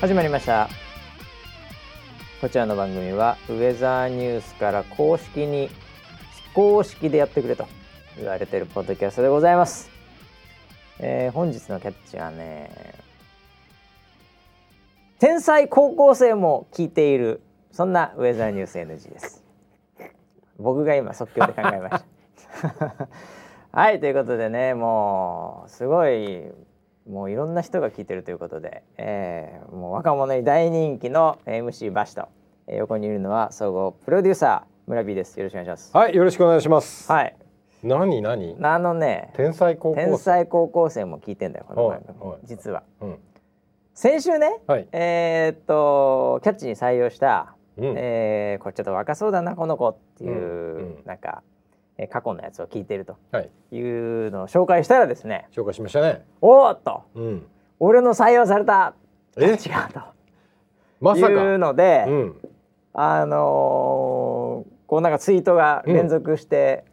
始まりました。こちらの番組はウェザーニュースから公式に非公式でやってくれと言われてるポッドキャストでございます、えー本日のキャッチはね天才高校生も聞いているそんなウェザーニュース NG です。僕が今即興で考えました。はいということでねもうすごいもういろんな人が聞いてるということで、えーもう若者に大人気の MC バシと、えー横にいるのは総合プロデューサー村 B ですよろしくお願いしますはい、よろしくお願いします。はい何何？あのね天才高校生。天才高校生も聞いてんだよこの番組、実はうん。先週ね、はい。えーっとキャッチに採用した、うん。えーこれちょっと若そうだなこの子っていう、うんうんなんか、えー過去のやつを聞いてるとはい。いうのを紹介したらですね紹介しましたね。おーっとうん。俺の採用されたえ？違うとまさか。いうので、うん。あのーこうなんかツイートが連続して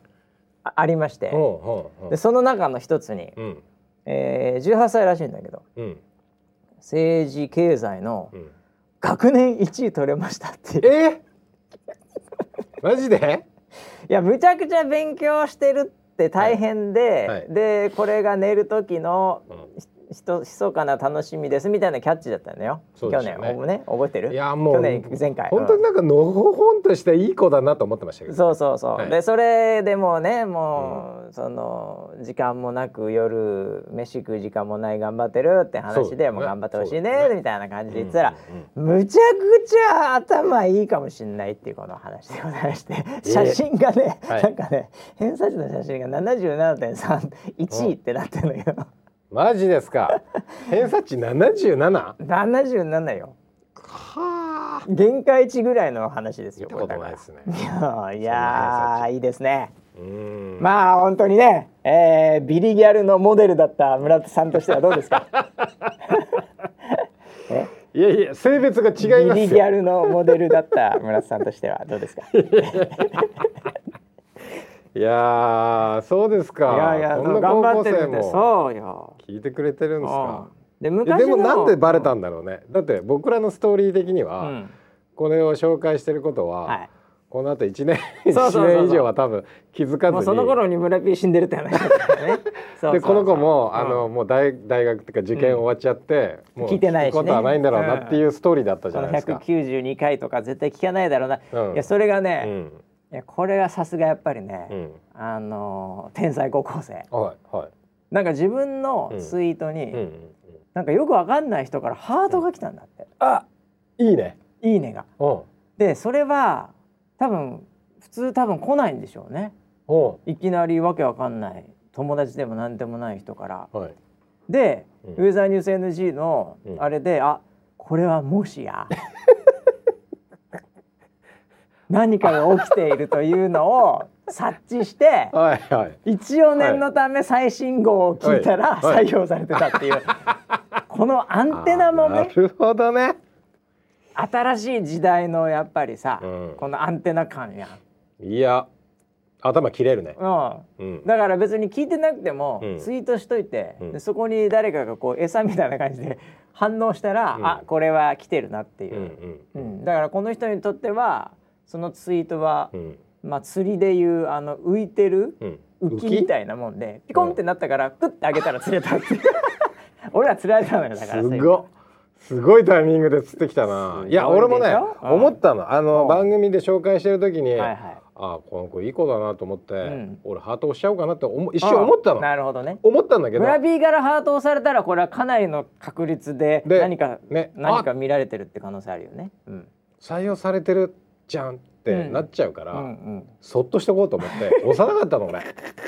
あありまして、でその中の一つに、う。うん。えー、18歳らしいんだけどうん。政治経済のうん。学年1位取れましたっていうえ？マジで？いやむちゃくちゃ勉強してるって大変で、はい。はい。でこれが寝る時のうんひと密かな楽しみですみたいなキャッチだったのよ。去そうでしたね。年。おね覚えてる？いやもう去年前回。本当になんかのほほんとしていい子だなと思ってましたけど。そうそうそう、はい。でそれでもうねもう、その時間もなく夜飯食う時間もない頑張ってるって話で、ね。もう頑張ってほしいねみたいな感じで言ってたら、うんむちゃくちゃ頭いいかもしれないっていうこの話でございまして写真がね、はい。なんかね偏差値の写真が77.31位ってなってるんだけど、マジですか？偏差値七十七？77よはあ。限界値ぐらいの話ですよことないですね いやいいいですねうん。まあ本当にね、えービリギャルのモデルだった村田さんとしてはどうですか？え？いやいや性別が違いますよ。ビリギャルのモデルだった村田さんとしてはどうですか？いやーそうですか。いやいやこんな頑張高校生ってるってもそうよ。聞いてくれてるんですか？うん。でえ昔のでもなんでバレたんだろうね。だって僕らのストーリー的には、うん。これを紹介してることは、はい。この後一年一年以上は多分気づかずに。その頃に村ピー死んでるって話だからね でこの子も、あのうんもう大大学っていうか受験終わっちゃって、もう聞いてないことはないんだろうなっていうストーリーだったじゃないですか。192回とか絶対聞かないだろうな、うん。いやそれがうね、んいやこれがさすがやっぱりね、うん。あの天才高校生。はいはい。なんか自分のツイートに、うんうんうん、なんかよくわかんない人からハートが来たんだって、あいいね。いいねが。うん。でそれは多分普通多分来ないんでしょうね。うん。いきなりわけわかんない友達でも何でもない人から。はい。で、うん。ウェザーニュース NG のうん。あれで、あこれはもしや 何かが起きているというのを察知してはいはい。一応念のため最新号を聞いたら採用されてたっていう、このアンテナもねあなるほどね。新しい時代のやっぱりさ、うん。このアンテナ感やん、いや頭切れるね。うん、うん。だから別に聞いてなくても、うん。ツイートしといて、うん。でそこに誰かがこう餌みたいな感じで 反応したら、うん。あこれは来てるなっていう。う、ん。だからこの人にとってはそのツイートは、うん。まあ釣りでいうあの浮いてるうん。浮きみたいなもんでピコンってなったからクッて上げたら釣れたって 俺ら釣られたのよだからすごっ。すごいタイミングで釣ってきたな。いいや俺もねうん。思ったの。あうん。の番組で紹介してる時に、はいはい。あこの子いい子だなと思って、ん。俺ハート押しちゃおうかなって思一瞬思ったの、うんなるほどね。思ったんだけど。村 B からハート押されたらこれはかなりの確率でで何かね。何か見られてるって可能性あるよね。うん。採用されてるじゃんってうん。なっちゃうから、うんうん。そっとしとこうと思って 押さなかったの俺。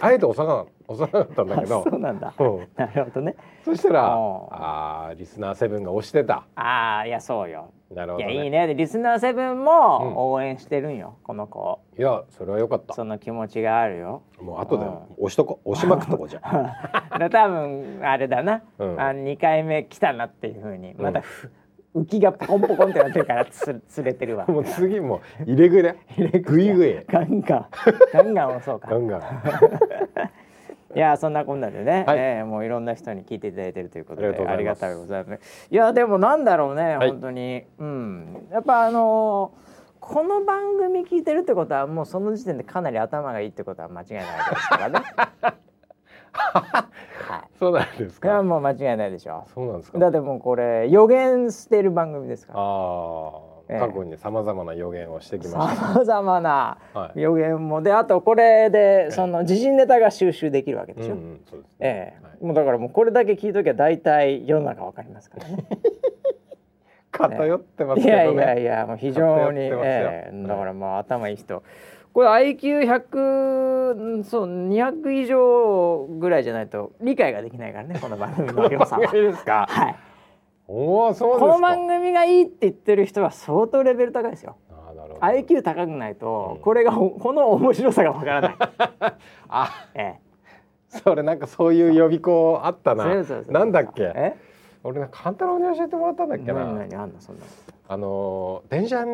あえて押さな押さなかったんだあけど。そうなんだ。うん。なるほどね。そしたらおうあーリスナーセブンが押してた。ああいやそうよ。なるほど、ね、いやいいね。でリスナーセブンも応援してるんよ、この子。いやそれは良かった。その気持ちがあるよ。もう後でうん。押しとこ押しまくっとこうじゃ 多分あれだな、うん。あ2回目来たなっていうふうにまたふ、浮きがポコンポコンってなってるからつ釣れてるわ。もう次もう入れ食いでグイグイガンガン。ガンガン押そうか。ガ。ンガン。いやそんなこんなでね、はい。えーもういろんな人に聞いていただいてるということでありがとうございます。いございます。いやでもなんだろうね、はい。本当に。うん。やっぱあのーこの番組聞いてるってことはもうその時点でかなり頭がいいってことは間違いないですからねはい。そうなんですか。もう間違いないでしょ。そうなんですか。だってもうこれ予言してる番組ですから。あええ。あ過去にさまざまな予言をしてきましさまざまな予言も。であとこれでその時事ネタが収集できるわけでしょ、うええ。はいもうだからもうこれだけ聞いときゃ大体世の中わかりますからね。偏ってますいけどね。やいやいやもう非常に、ええ。だからまあ頭いい人。これ IQ100 そう200以上ぐらいじゃないと理解ができないからねこの番組の良さですか？はい。おおそうですか。この番組がいいって言ってる人は相当レベル高いですよ。あーなるほど。IQ 高くないと、うん。これがほこの面白さがわからない。あえそれなんかそういう予備校あったえ、なそうそうそう。なんだっけ？え？俺なんか勘太郎に教えてもらったんだっけ何な。何あんの？そんなの。あのー電車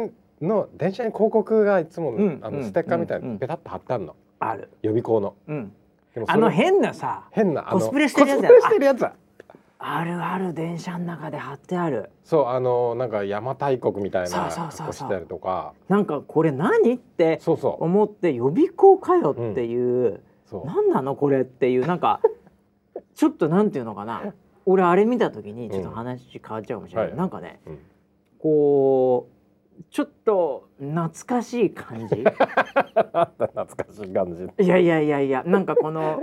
の電車に広告がいつも、うんあのうんステッカーみたいうんにペタッと貼ってあるの、ある。予備校の。うん。あの変なさ。変なあのコスプレしてるやつコスプレしてるやつ。あるある電車の中で貼ってある。そうあのーなんか邪馬台国みたいなそうそうそうそう。格好してたりとか。なんかこれ何ってそうそう。思って予備校かよっていう、そう。何なのこれっていうなんかちょっとなんていうのかな俺あれ見た時にちょっと話変わっちゃうかもしれない、はい。なんかねうん。こうちょっと懐かしい感じ？懐かしい感じ、いやいやいやいやなんかこの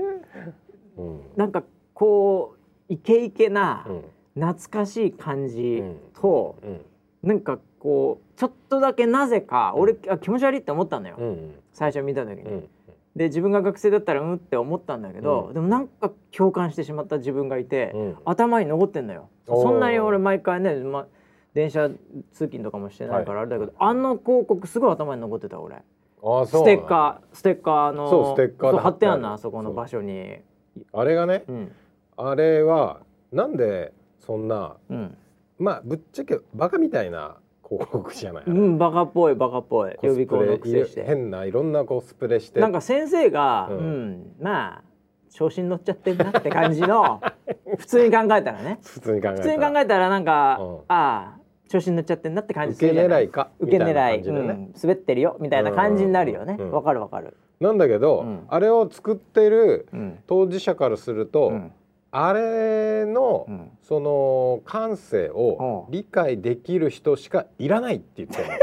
うん。なんかこうイケイケなうん。懐かしい感じうん。と、うん。なんかこうちょっとだけなぜか俺あ気持ち悪いって思ったのよ、うん最初見た時に。うんで自分が学生だったらうんって思ったんだけど、うん。でもなんか共感してしまった自分がいて、うん。頭に残ってんのよ。そんなに俺毎回ね、ま、電車通勤とかもしてないからあれだけど、あの広告すごい頭に残ってた俺。あーそうステッカーステッカーのそうステッカー貼ってあんなあそこの場所に。ーあれがねうん。あれはなんでそんなうん、まあぶっちゃけバカみたいな広告じゃない、うん、バカっぽいバカっぽい。予備校のくせして。変ないろんなコスプレして。なんか先生が、ううんんまあ調子に乗っちゃってんなって感じの 普通に考えたらね。普通に考えた普通に考えたらなんか、うん。ああ調子に乗っちゃってんなって感じす受けるじゃない。狙いか？受け狙い、ね、うん、滑ってるよ？みたいな感じになるよね。うん。うん。わ、かるわかる。なんだけど、うん。あれを作ってるうん。当事者からすると、うんあれの、うん。その感性をうん。理解できる人しかいらないって言ってる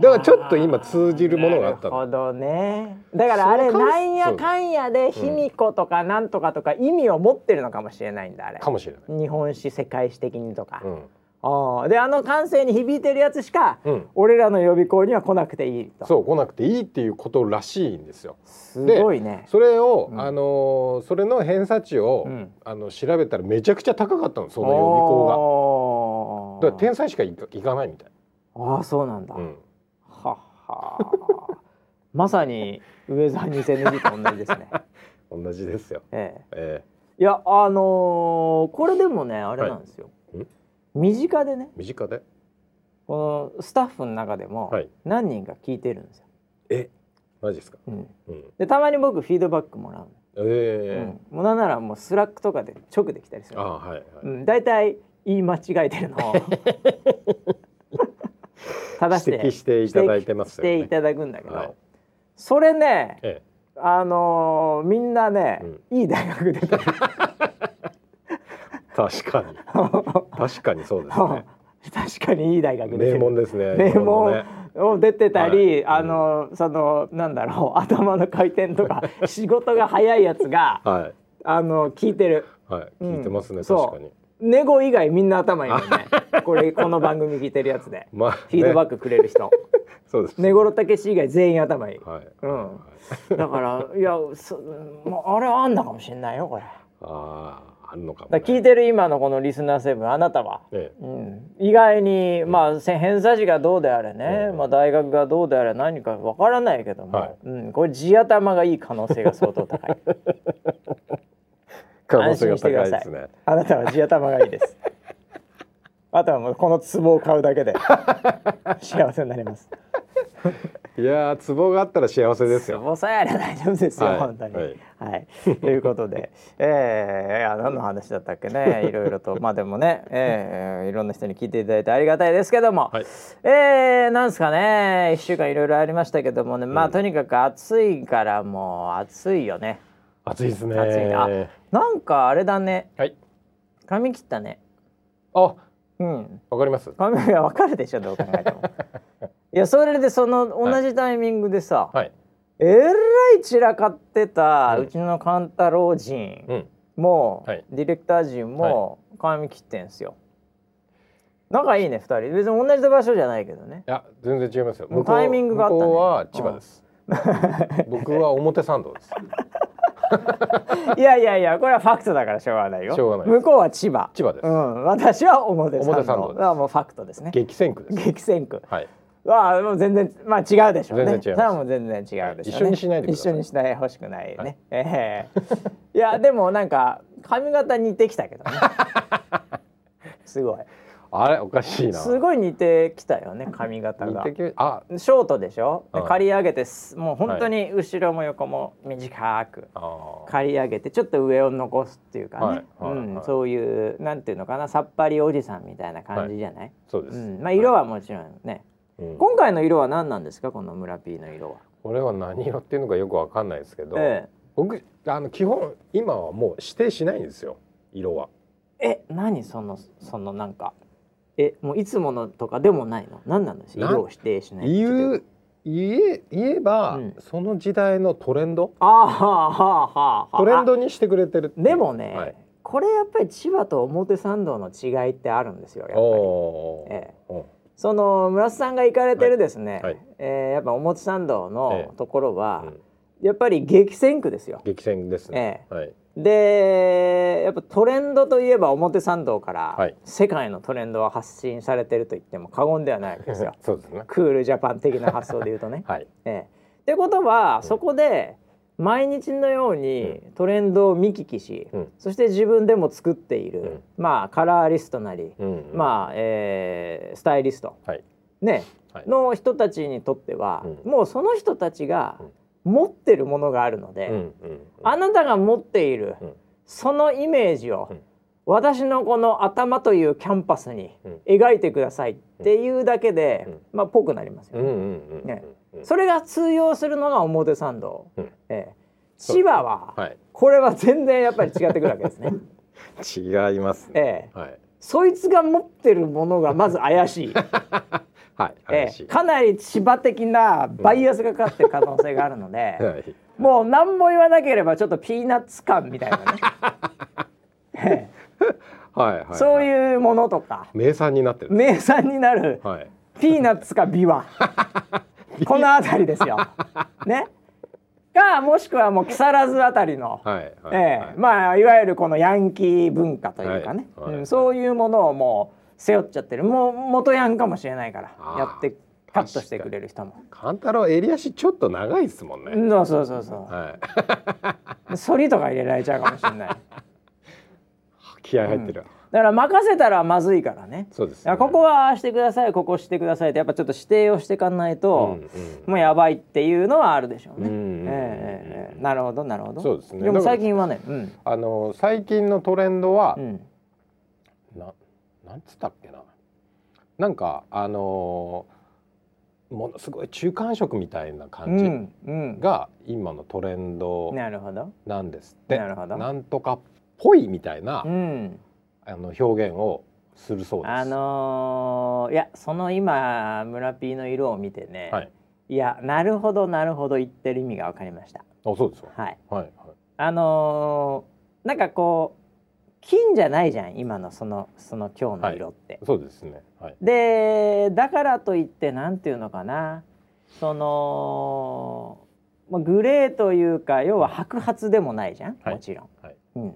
だからちょっと今通じるものがあったの。なるほどね。だからあれなんやかんやで卑弥呼とかなんとかとか意味を持ってるのかもしれないんだあれ。かもしれない。日本史世界史的にとか、うんああであの感性に響いてるやつしか、うん。俺らの予備校には来なくていいと。そう来なくていいっていうことらしいんですよ。すごいね。それを、うん。あのーそれの偏差値を、うん。あの調べたらめちゃくちゃ高かったのその予備校が。校だから天才しか行かないみたい。ああそうなんだ、はっは まさに上沢 2000NG と同じですね。同じですよ。ええ。え、いやあのーこれでもねあれなんですよ。いん身近でねー身近で？このスタッフの中でもはい何人か聞いてるんですよ。え、マジですか？うん、うん。でたまに僕フィードバックもらうの、ええうん、もうなんならもう Slack とかで直できたりするあの。はいはい。うん、大体言い間違えてるのを 正して指摘していただいてますよねしていただくんだけど、はいそれねえあのーみんなね、いい大学出てるえ、確かに。確かにそうですね。確かにいい大学名る門ですね。名門ねを出てたり、はい。あのそのなんだろう 頭の回転とか仕事が早いやつがはい。あの聞いてる。はい。うん。聞いてますね、そう。確かに。ネゴ以外みんな頭いいもんね。これこの番組聞いてるやつで。まあ、フィードバック。クくれる人。そうです。根頃武史以外全員頭いい。はい。うん。はいだからいやそもうあれあんなかもしれないよこれ。あああるのかも、ね。ら聞いてる今のこのリスナーセブンあなたは？ええ。うん、意外にまあせ偏差値がどうであれね、うん。まあ、大学がどうであれ何かわからないけども、はい。うん、これ地頭がいい可能性が相当高い。可能性が安心してください。高いですね。あなたは地頭がいいです。あとはもうこの壺を買うだけで幸せになりますいやーツボがあったら幸せですよ。ツボさえあれば大丈夫ですよ、はい本当に。ははいい、ということで、えー、いや何の話だったっけねいろいろと まあでもね、えー、いろんな人に聞いていただいてありがたいですけども、はいえー、なんですかね1週間いろいろありましたけどもねまあ、うんとにかく暑いからもう暑いよね。暑いですね。暑いねあなんかあれだねはい。髪切ったね。あ、うんわかります。髪がわかるでしょどう考えても。いやそれでその同じタイミングでさ、はい。えらい散らかってた、ううんちの勘太郎陣うん。も、はい。ディレクター陣も髪切ってんすよ。仲いいね二人。別に同じ場所じゃないけどね。いや全然違いますよ。もうタイミングがあったね。向こうは千葉です。僕は表参道です。いやいやいやこれはファクトだからしょうがないよ。しょうがない向こうは千葉。千葉です。うん、私は表参道。表参道です。だからもうファクトですね。激戦区です。激戦区。はい。わあもう全然まあ違うでしょうね。全然それはもう全然違うでしょうね。一緒にしないでください。一緒にしないほしくないね、はい。ええいやでもなんか髪型似てきたけどね。すごい。あれおかしいな。すごい似てきたよね髪型が。あ。ショートでしょ？ではい。刈り上げてすもう本当に後ろも横も短く刈り上げてちょっと上を残すっていうかね、はいはいうんはいそういうなんていうのかなさっぱりおじさんみたいな感じじゃない、そうです。うん、まあ色はもちろんね、うん。今回の色は何なんですか？この村 P の色は。これは何色っていうのかよくわかんないですけど、え僕あの基本今はもう指定しないんですよ。色は。ええ何そのそのなんか。えもういつものとかでもないの？何なんです？な色を指定しない言う言え言えば、うん。その時代のトレンド？ああはあはあはあトレンドにしてくれてるって。でもね、はい、これやっぱり千葉と表参道の違いってあるんですよやっぱり。ええ。おその村瀬さんが行かれてるですね、はいえーやっぱ表参道えのえところは、うんやっぱり激戦区ですよ。激戦ですね。はい。でやっぱトレンドといえば表参道から、はい世界のトレンドは発信されてると言っても過言ではないわけですよ そうですね。クールジャパン的な発想で言うとね。はい。ええってことは、そこで毎日のようにトレンドを見聞きし、うん。そして自分でも作っている、うん。まあカラーリストなり、うん。まあ、えースタイリスト、はい。ね、はい。の人たちにとっては、うん。もうその人たちが持ってるものがあるので、うんうん。あなたが持っている、うん。そのイメージを、うん。私のこの頭というキャンパスにうん。描いてくださいっていうだけで、うん。まあぽくなりますよね、うんうんうんうん。ね。うんそれが通用するのが表参道、うんええ千葉は、はい。これは全然やっぱり違ってくるわけですね。違いますね。ええはい。そいつが持ってるものがまず怪しい。はい。え怪しいえかなり千葉的なバイアスがかかってる可能性があるので、はい。もう何も言わなければちょっとピーナッツ感みたいなね、えはいはい。えそうう。いうものとか名産になってる。名産になるはい。ピーナッツかビワ この辺りですよ。ねかもしくはもう木更津あたりの、はい。はい。ええまあいわゆるこのヤンキー文化というかね、うんそういうものをもう背負っちゃってるもう元ヤンかもしれないからやってカットしてくれる人も。カンタロウ襟足ちょっと長いですもんね。そうそうそうそう。はい。反りとか入れられちゃうかもしれない。気合入ってる。だから任せたらまずいからね。そうです、いやここはしてくださいここしてくださいってやっぱちょっと指定をしていかないと、もうやばいっていうのはあるでしょうね。うんうんうんうんええええなるほどなるほど。そうですねでも最近はね、うんあの最近のトレンドは、うんななんつったっけな。なんかあのーものすごい中間色みたいなう感じんうん。が今のトレンドなんですって。なるほどんとかっぽいみたいな、うん。あの表現をするそうです。あのーいやその今村 P の色を見てね、はい。いやなるほどなるほど言ってる意味が分かりました。あそうですか。はい。はいはい。あのーなんかこう金じゃないじゃん今のそのその今日の色って。そうですね。はい。でだからといってなんていうのかなその、まあ、グレーというか要は白髪でもないじゃん、はいもちろん。はい。うん、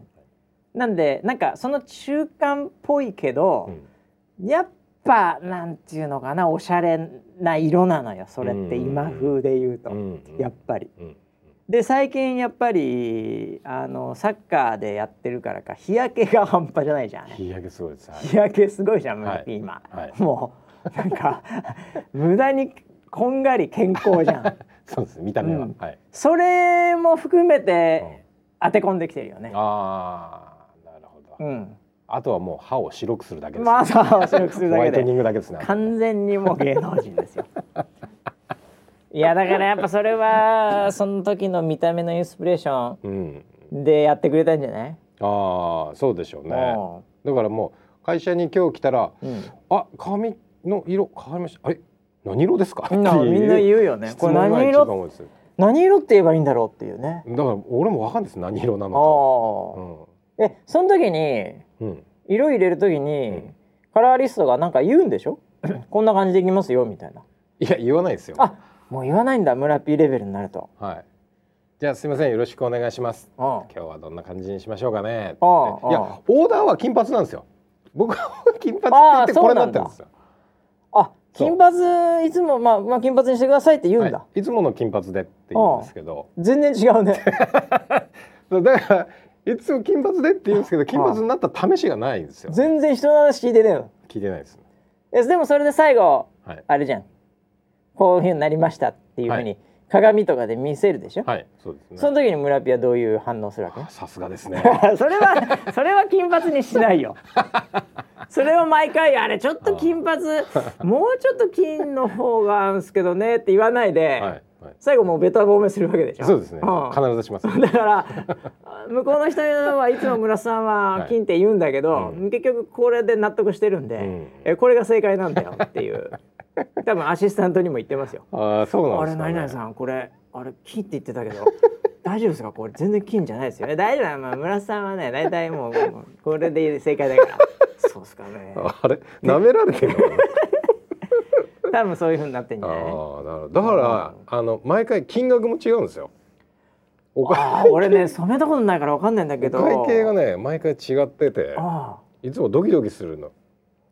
なんでなんかその中間っぽいけどう、ん。やっぱなんていうのかなおしゃれな色なのよそれってうん。今風で言うと、うん。やっぱり。うん。で最近やっぱりあのサッカーでやってるからか日焼けが半端じゃないじゃん。日焼けすごいです。はい。日焼けすごいじゃん、はい。今、はい。もうなんか無駄にこんがり健康じゃん。そうです見た目は、うん。はい。それも含めて当て込んできてるよね。ああうん。あとはもう歯を白くするだけです、まあそう白くするだけで。ングだけですね完全にもう芸能人ですよ。いやだからやっぱそれはその時の見た目のインスピレーショうん。ンでやってくれたんじゃない、ああそうでしょうね。うだからもう会社に今日来たらん。あ髪の色変わりました。あれ？何色ですか？みんなみんな言うよね。これ何色？何色って言えばいいんだろうっていうね。だから俺もわかんないです。何色なあのあ、えその時にかうん、うん、色入れる時に、カラーリストがなんか言うんでしょ？こんな感じでいきますよみたいな。いや言わないですよ。あもう言わないんだ村 P レベルになると。はい。じゃあすいませんよろしくお願いします。うん今日はどんな感じにしましょうかね。いやあオーダーは金髪なんですよ。僕は 金髪ってこれになってるんですよ。あ金髪いつもまあまあ金髪にしてくださいって言うんだ、はい、いつもの金髪でって言うんですけど。全然違うね。だからいつも金髪でって言うんですけど金髪になった試しがないんですよ。全然人の話聞いてねえの。聞いてないです。ねえでもそれで最後はい。あれじゃん。こういうふうになりましたっていうふうに、は鏡とかで見せるでしょ、はいそうですね。その時に村 P はどういう反応するわけ？あさすがですね。それはそれは金髪にしないよ。それを毎回あれちょっと金髪もうちょっと金の方があるんすけどねって言わないで、はいはい。最後もうベタ褒めするわけでしょ？そうですね。ん。必ずしますだから 向こうの人はいつも村さんは金って言うんだけど、はいうん。結局これで納得してるんで、うん。えこれが正解なんだよっていう。多分アシスタントにも言ってますよ。ああそうなんあれですか、ね、何々さんこれあれ金って言ってたけど 大丈夫ですか？これ全然金じゃないですよね。大丈夫だまあ村さんはね大体もうこれで正解だから。そうっすかね。あれ舐められてるの 多分そういう風になってんじゃない？ああなるほど。だからあの毎回金額も違うんですよ。おあかあ俺ね染めたことないからわかんないんだけど。お会計がね毎回違ってていつもドキドキするの。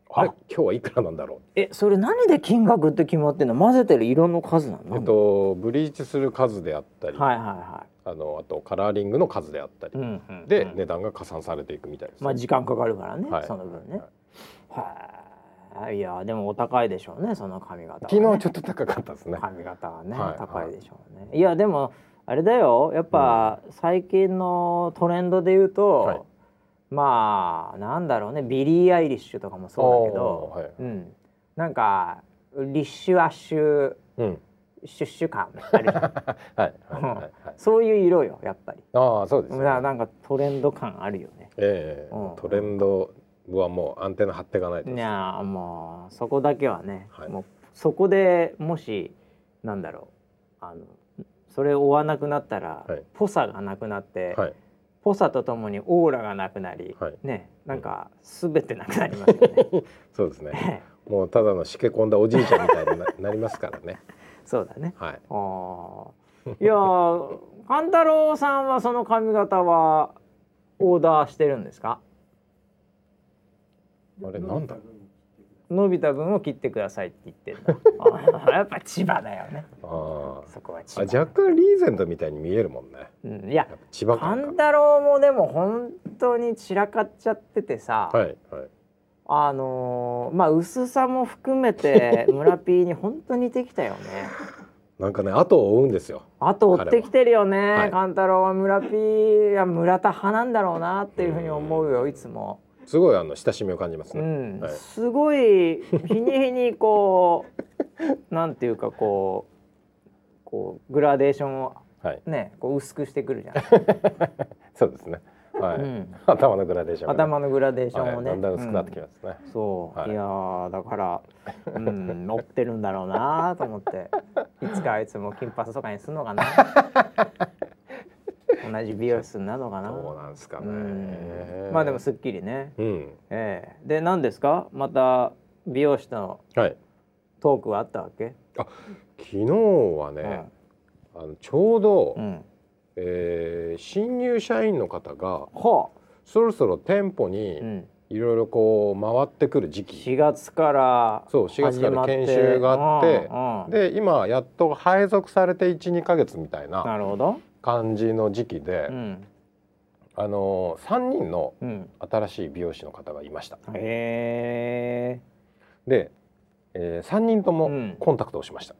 あれ？あ。今日はいくらなんだろえそれ何で金額って決まってんの？混ぜてる色の数なの、うえっとブリーチする数であったり、はいはいはあのあとカラーリングの数であったり、い、うんうんで、うん。値段が加算されていくみたいです、まあ時間かかるからね、はい。その分ね。はい。はいいやでもお高いでしょうねその髪型はね、昨日ちょっと高かったですね。髪型はね、はい高いでしょうね。いやでもあれだよ。やっぱ最近のトレンドで言うと、はい。まあなんだろうね。ビリー・アイリッシュとかもそうだけど、はい。うん、なんかリッシュアッシュうん。シュッシュ感あるじゃん。はいはいはいはい。そういう色よやっぱり、ああそうですね。ななんかトレンド感あるよね。ええうん。トレンドはもうアンテナ張っていかないと。いやもうそこだけはね、はい。もうそこでもしなんだろうあのそれ追わなくなったら、はい。ぽさがなくなって、はい。ぽさとともにオーラがなくなり、はい。ねなんかすべてなくなりますよね。そうですね。もうただのしけ込んだおじいちゃんみたいにななりますからね。そうだね。はい。あー。いやー勘太郎さんはその髪型はオーダーしてるんですか？あれなんだ？伸びた分を切ってくださいって言ってんだ。あーやっぱ千葉だよね。あそこは千ああ葉、若干リーゼントみたいに見えるもんね。うん、いや千葉感勘太郎もでも本当に散らかっちゃっててさ、かはいはい。あのーまあ薄さも含めて 村 P に本当似てきたよね。なんかね後を追うんですよ。あと追ってきてるよね、は。い。勘太郎は村 P や村田派なんだろうなっていうふうに思うよいつも。すごいあの親しみを感じますうね、ん、はい。すごい日に日にこうなんていうかこうこうグラデーションをはい。ねこう薄くしてくるじゃん、そうですね。はい、うん、頭のグラデーションがね、頭のグラデーションをね、はい、だんだん薄くなってきうんますね、そう、はい。い、やーだからうん乗ってるんだろうなと思って。いつかあいつも金髪とかにすんのかな同じ美容室になるのかな。どうなんですかね、うん。まあでもすっきりね、うん。ええ。で何ですか？また美容師とのはい。トークはあったわけ、昨日はね、あのちょうど、うん。うん、えー新入社員の方がはそろそろ店舗あ、にうん、いろいろこう回ってくる時期、4月からそう4月から研修があってうんうん。で今やっと配属されて12ヶ月みたいな。なるほど、感じの時期で、うん。あの3人のうん、新しい美容師の方がいました。へえで、え3人ともうん。コンタクトをしました、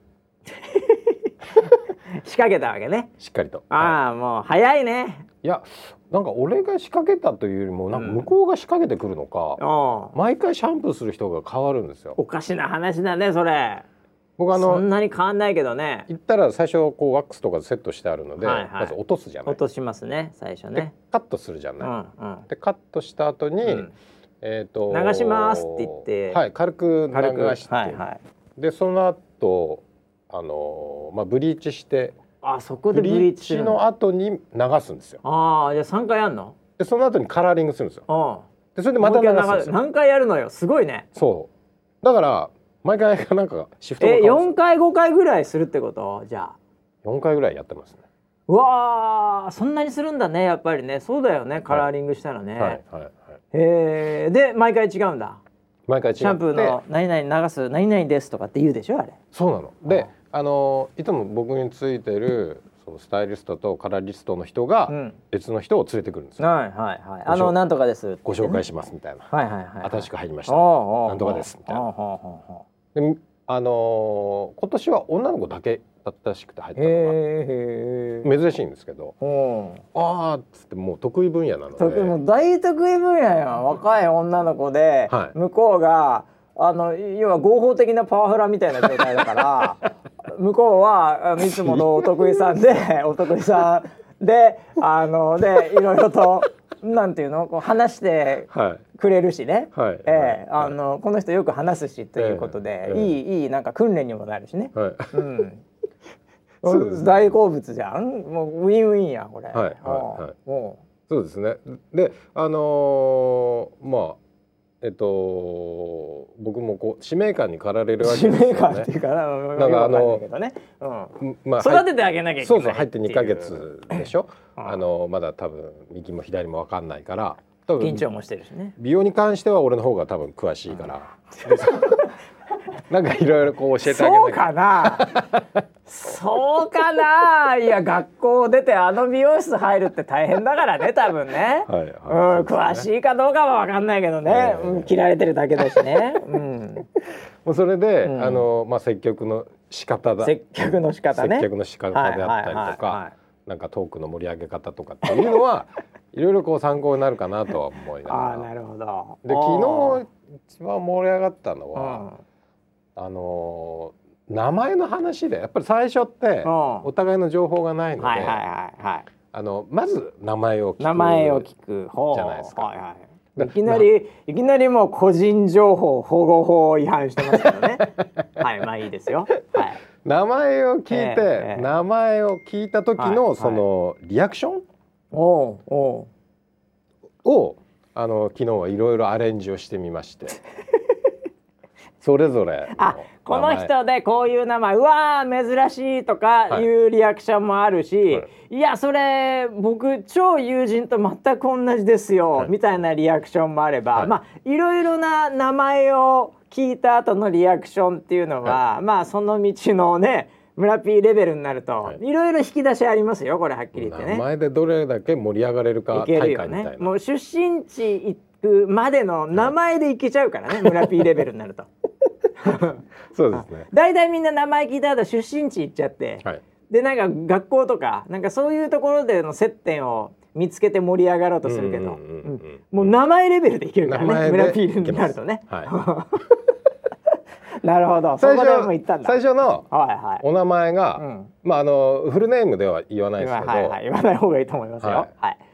仕掛けたわけね。しっかりと。はい。ああもう早いね。いやなんか俺が仕掛けたというよりもなんか向こうが仕掛けてくるのか、うん毎回シャンプーする人が変わるんですよ。おかしな話だねそれ僕あのそんなに変わんないけどね。行ったら最初こうワックスとかセットしてあるので、はいはい。まず落とすじゃない。落としますね最初でねカットするじゃうない。んうん。でカットした後に、うん。えっ、と流しますって言って。はい軽く流して、はいはい。でその後あのまあブリーチして。あそこでブブリーチの後に流すんですよ。ああじゃあ3回やんの？でその後にカラーリングするんですよ。うん。でそれでまた流すんですよ。何回やるのよ？すごいね。そう。だから毎回なんかシフトがえ変わるんですよ。4回5回ぐらいするってこと？じゃあ。4回ぐらいやってますね。うわーそんなにするんだねやっぱりね。そうだよねカラーリングしたらね、はいはいはい。えー。で毎回違うんだ？毎回違って。シャンプーの「何々流す何々です」とかって言うでしょあれ。そうなの。で、あのいつも僕についてるそのスタイリストとカラーリストの人がうん。別の人を連れてくるんですよ。はいはいはい。あのなんとかです。ご紹介しますみたいな。はいはいはい新しく入りました。おうおうなんとかですみたいなであの今年は女の子だけだったらしくて入ったのが。珍しいんですけど、うん。あーっつってもう得意分野なので。もう大得意分野や。ん若い女の子で、はい。向こうがあの要は合法的なパワハラみたいな状態だから 向こうはいつものお得意さんで お得意さんであのでいろいろとなんていうの？こう話してはい。くれるしね、はい。ええ。はい。あのこの人よく話すしということで、ええ。いいいいなんか訓練にもなるしね。はい。うん。大好物じゃん？もうウィンウィンやこれ。はいはいはい。そうですね。で、あのーまあえっと僕もこう使命感に駆られうるわけ使ですよね。命感っていうかな、なんかあのね、うんうんまあ育ててあげなきゃいけないそうそう入って2ヶ月でしょ？うんあのまだ多分右も左もわかんないから、多分緊張もしてるしね。美容に関しては俺の方が多分詳しいから。でそなんかいろいろこう教えてあげそうかなそうかな。いや学校出てあの美容室入るって大変だからね多分ね、はい。はい。うん、ね詳しいかどうかは分かんないけどね、ええ。うん、切られてるだけだしね、うん、もうそれで、うん。あのまあ接客の仕方だ。接客の仕方ね。接客の仕方であったりとはいはいはいかは、なんかトークの盛り上げ方とかっていうのは いろいろこう参考になるかなとは思いながら。ああなるほど。で昨日一番盛り上がったの日は、あのー名前の話でやっぱり最初ってうん。お互いの情報がないので、はいはいはいはい。あのまず名前を聞く名前を聞く方。じゃないですか。はいはい、だい。きなりいきなりもう個人情報保護法違反してますけどね。はいまあいいですよ。はい。名前を聞いて、ええええ。名前を聞いた時の、はい。そのリアクション？おうおう。をあの昨日はいろいろアレンジをしてみまして それぞれあこの人でこういう名前うわー珍しいとかい。うリアクションもあるし、、はい。やそれ僕超友人と全く同じですよ、はい。みたいなリアクションもあれば、はい。まあいろいろな名前を聞いた後のリアクションっていうのは、まあその道のね村 P レベルになると、はい。いろいろ引き出しありますよこれはっきり言ってね。名前でどれだけ盛り上がれるか大るよね。会みたいな。もう出身地行くまでの名前でいけちゃうからね、村 P レベルになると。そうですね。大体みんな名前聞いた後出身地行っちゃって、はい。でなんか学校とかなんかそういうところでの接点を見つけて盛り上がろうとするけど、もう名前レベルでいけるからね村ピールになるとね。はなるほどい。最初のはいはい。お名前が、うんまああのフルネームでは言わないですけど、はいはい言わない方がいいと思いますよ。ははいい。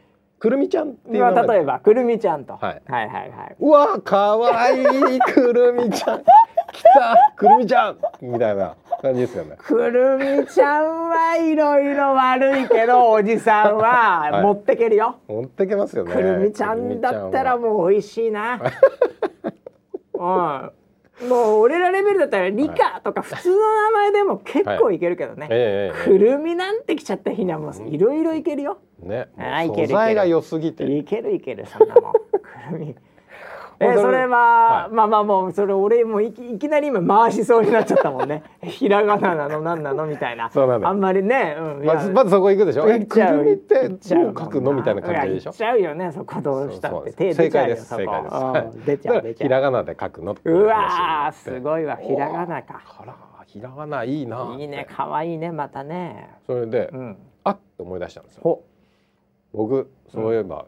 くるみちゃんっていう今名前例えばくるみちゃんと、はいはいはいはい。うわかわいいくるみちゃん来たくるみちゃんみたいな感じですよね。くるみちゃんはいろいろ悪いけどおじさんは 持ってけるよ。持ってけますよね。くるみちゃんだったらうもう美味しいな。うん。もう俺らレベルだったらリカとか普通の名前でも結構いけるけどね。くるみなんて来ちゃった日にはもういろいろいけるよ。ねあいける素材が良すぎていけるいけるそんなもん。くるみ。えもうそれは、はい。まあまあもうそれ俺もいきいきなり今回しそうになっちゃったもんね。ひらがななのなんなのみたいな。そうなんだあんまりね、うん、まずまずそこ行くでしょ？えくるみってどう書くのみたいな感じでしょ？ちゃうよねそこどうしたって。手出ちゃうよそこ。正解です。正解です出ちゃう出ちゃう。らがなで書くのうわすごいわひらがなか。ひらがないいな。いいね可愛いねまたね。それで、うん。あっと思い出したんですよ。ほ。僕そういえば、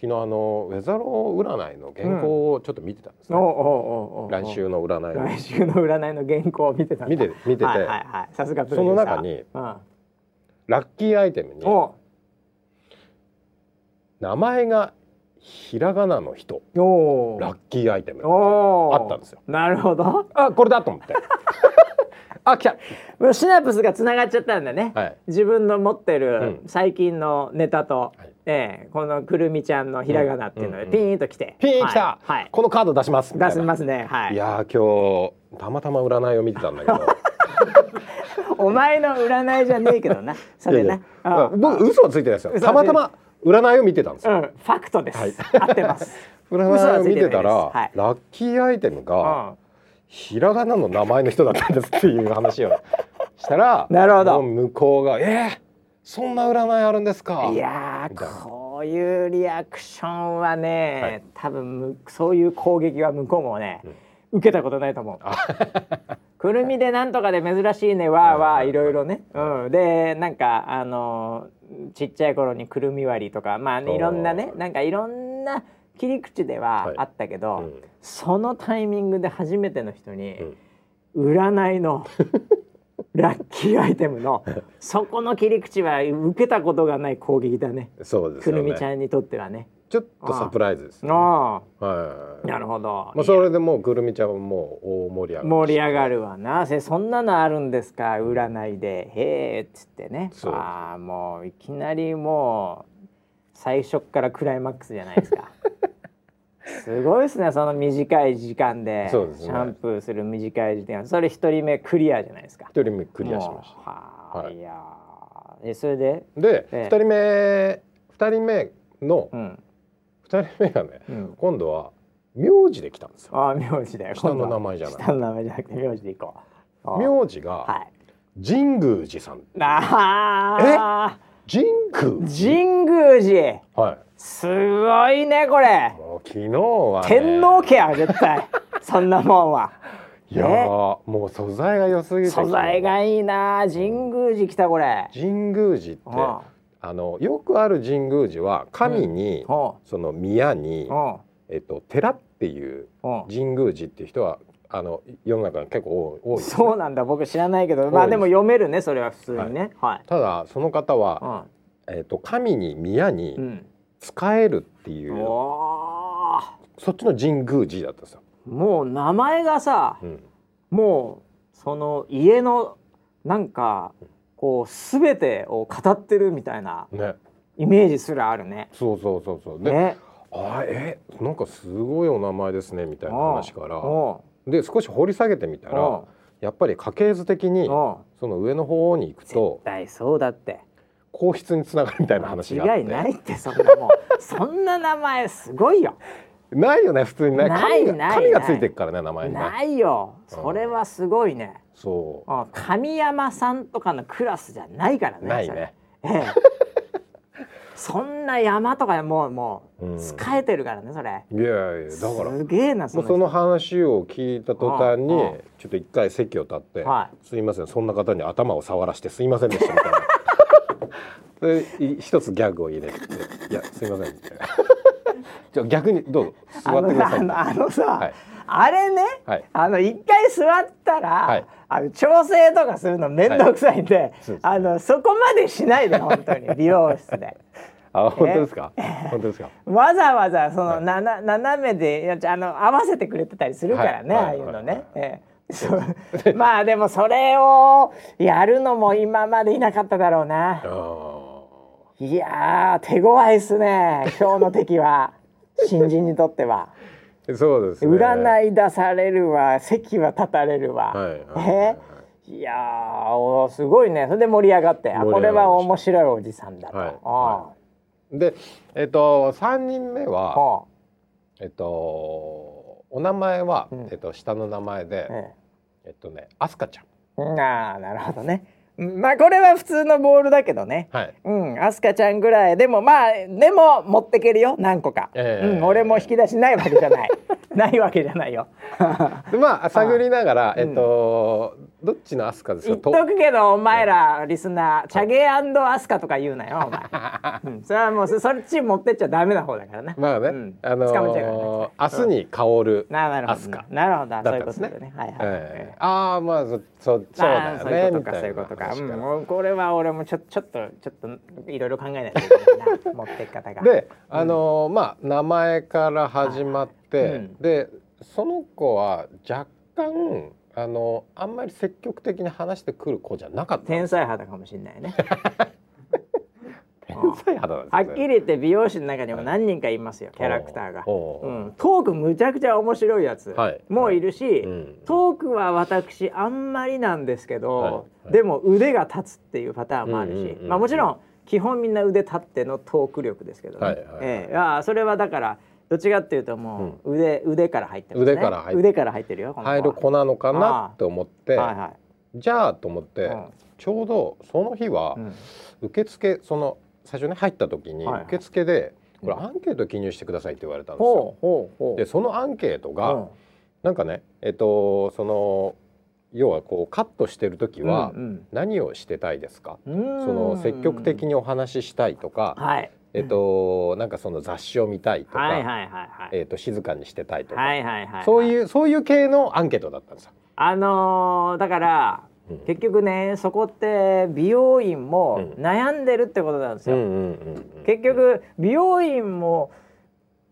昨日あのウェザロー占いの原稿をちょっと見てたんですね、来週の占いの来週の占いの原稿を見てた見て見てて、はいはいはい。さすがその中にうん。ラッキーアイテムにお名前がひらがなの人。ラッキーアイテムあったんですよ。なるほど。あこれだと思って あ来た。もうシナプスがつながっちゃったんだね、はい。自分の持ってるうん。最近のネタと、はい。ええこのくるみちゃんのひらがなっていうのでうんピーンときて、ピン来た、はい。はい。このカード出します。出しますね。はい。いやー今日たまたま占いを見てたんだけど。お前の占いじゃねえけどな。それな。僕嘘はついてないですよ。たまたま占いを見てたんですよ、うん。ファクトです、はい。合ってます。占いを見てたら、嘘はついラッキーアイテムうがんひらがなの名前の人だったんですっていう話をしたら なるほど。向こうが「えー、そんな占いあるんですか?」いやこういうリアクションはね、はい。多分むそういう攻撃は向こうもね、受けたことないと思う。くるみでなんとかで珍しいねわーわはいーいろいろね、うん、でなんかあのーちっちゃい頃にくるみ割りとかまあねいろんなねなんかいろんな切り口でははい。あったけど、うん。そのタイミングで初めての人に、占いの。ラッキーアイテムの。そこの切り口は受けたことがない攻撃だね。そうですよね。くるみちゃんにとってはね。ちょっとサプライズですね、はい。なるほど。まあ、それでもうくるみちゃんはもう大盛り上がり盛り上がるわな。せそんなのあるんですか？占いで。へえっつってね。ああもういきなりもう最初っからクライマックスじゃないですか。すごいですねその短い時間で。シャンプーする短い時間。それ一人目クリアじゃないですか。一人目クリアしましもうはい。い、やー。えそれで？たでええ。二人目二人目のうん。二人目がねうん。今度は名字で来たんですよ。ああ名字だよ。下の名前じゃない。下の名前じゃなくて名字でいこう。名字がはい。神宮寺さんああ神宮？神宮寺。はい。すごいねこれ。もう昨日は、ね、天皇家や絶対。そんなもんは。いやーもう素材が良すぎて。素材がいいな。神宮寺来たこれ。神宮寺ってうん。あのよくある神宮寺は神に、うん。その宮に、うん。えっと、寺っていううん。神宮寺っていう人はあの世の中に結構多いね。そうなんだ。僕知らないけどまあでも読めるねそれは普通にね。はい。ただその方は、うえっと、神に宮んにうん。使えるっていう、おー。そっちの神宮寺だったんですよ。もう名前がさうん。もうその家のなんかこう全てを語ってるみたいなね、イメージすらあるね。そうそうそうそう。で、ね。あえなんかすごいお名前ですねみたいな話から。おで少し掘り下げてみたうらやっぱり家系図的にその上の方に行く絶と対そうだって。皇室につながるみたいな話があって違いないってそんなもう そんな名前すごいよ。ないよね普通にねない神がついてるからね名前にねないよ。それはすごいね。そううん神山さんとかのクラスじゃないからね。ないね。ええ。そんな山とかもうもうんう使えてるからねそれ。いやいやだからすげえなその人話を聞いた途端にうんうんちょっと一回席を立っては「すいませんそんな方に頭を触らしてすいませんでした」みたいな。でい一つギャグを入れて「いやすいません」みたいな。じゃあ逆にどうぞ座ってくださいあのあのさ、はいあれね、はい。あの一回座ったら、はい。あの調整とかするの面倒くさいんで、そうです。あのそこまでしないで本当に美容室で。あ本当ですか？本当ですか？わざわざその、はい。なな斜めであの合わせてくれてたりするからね、はい。ああいうのね。まあでもそれをやるのも今までいなかっただろうな。あいやー手強いっすね今日の敵は。新人にとっては。ーそうですね。占い出されるわ席は立たれるわ、はいはいはいえ？いやーおすごいね。それで盛り上がってあこれは面白いおじさんだと、はいでえっと三人目あははえっとお名前はうん。えっと下の名前であえ。えっとねアスカちゃん。えああなるほどね。うんまあこれは普通のボールだけどね。はい。うんアスカちゃんぐらい。でもまあでも持ってけるよ何個か、ええ。うん、俺も引き出しないわけじゃない。ないわけじゃないよ。でまあ探りながらうん。えっとどっちのアスカですか？言っとくけどお前らリスナーチャゲアスカとか言うなよお前、うん、それはもうそそっち持ってっちゃダメな方だからなまあね、うん。あのー明日に香るななるほどアスカ。なるほどだそういうことでね。はいはい、ええ。ああまあそそうそうだよそういうことかそういことか、うん、これは俺もちょちょっとちょっといろいろ考えないといけないな持っていき方が。であのーまあ名前から始まって、でその子は若干あのあんまり積極的に話してくる子じゃなかった。天才肌かもしれないね。天才肌なんですはっきり言って美容師の中にも何人かいますよキャラクターが、おう。ん、トークむちゃくちゃ面白いやつ。はい。もいるし、うん。トークは私あんまりなんですけど、はい。はい。でも腕が立つっていうパターンもあるし、うんうんうんうん。まあ、もちろん基本みんな腕立ってのトーク力ですけどね、はいはいはい。ええ。ああそれはだからどっちかっていうともう腕、腕から入ってますね。腕から入って腕から入ってるよ入る子なのかなって思って、はいはいじゃあと思って、うんちょうどその日はうん。受付その最初に入った時にはいはい。受付で「これうんアンケート記入してください」って言われたんですよ。ほうほうほう。でそのアンケートが、うん。なんかねえっとその要はこうカットしてる時はうん何をしてたいですか、うん。その積極的にお話ししたいとか、はいえっとなんかその雑誌を見たいとか、はいはいはいはい。えっと静かにしてたいとか、はいはいはいそういううそういう系のアンケートだったんですよ。あのーだからうん。結局ねそこって美容院もうん。悩んでるってことなんですよ、うんうんうんうん。結局美容院も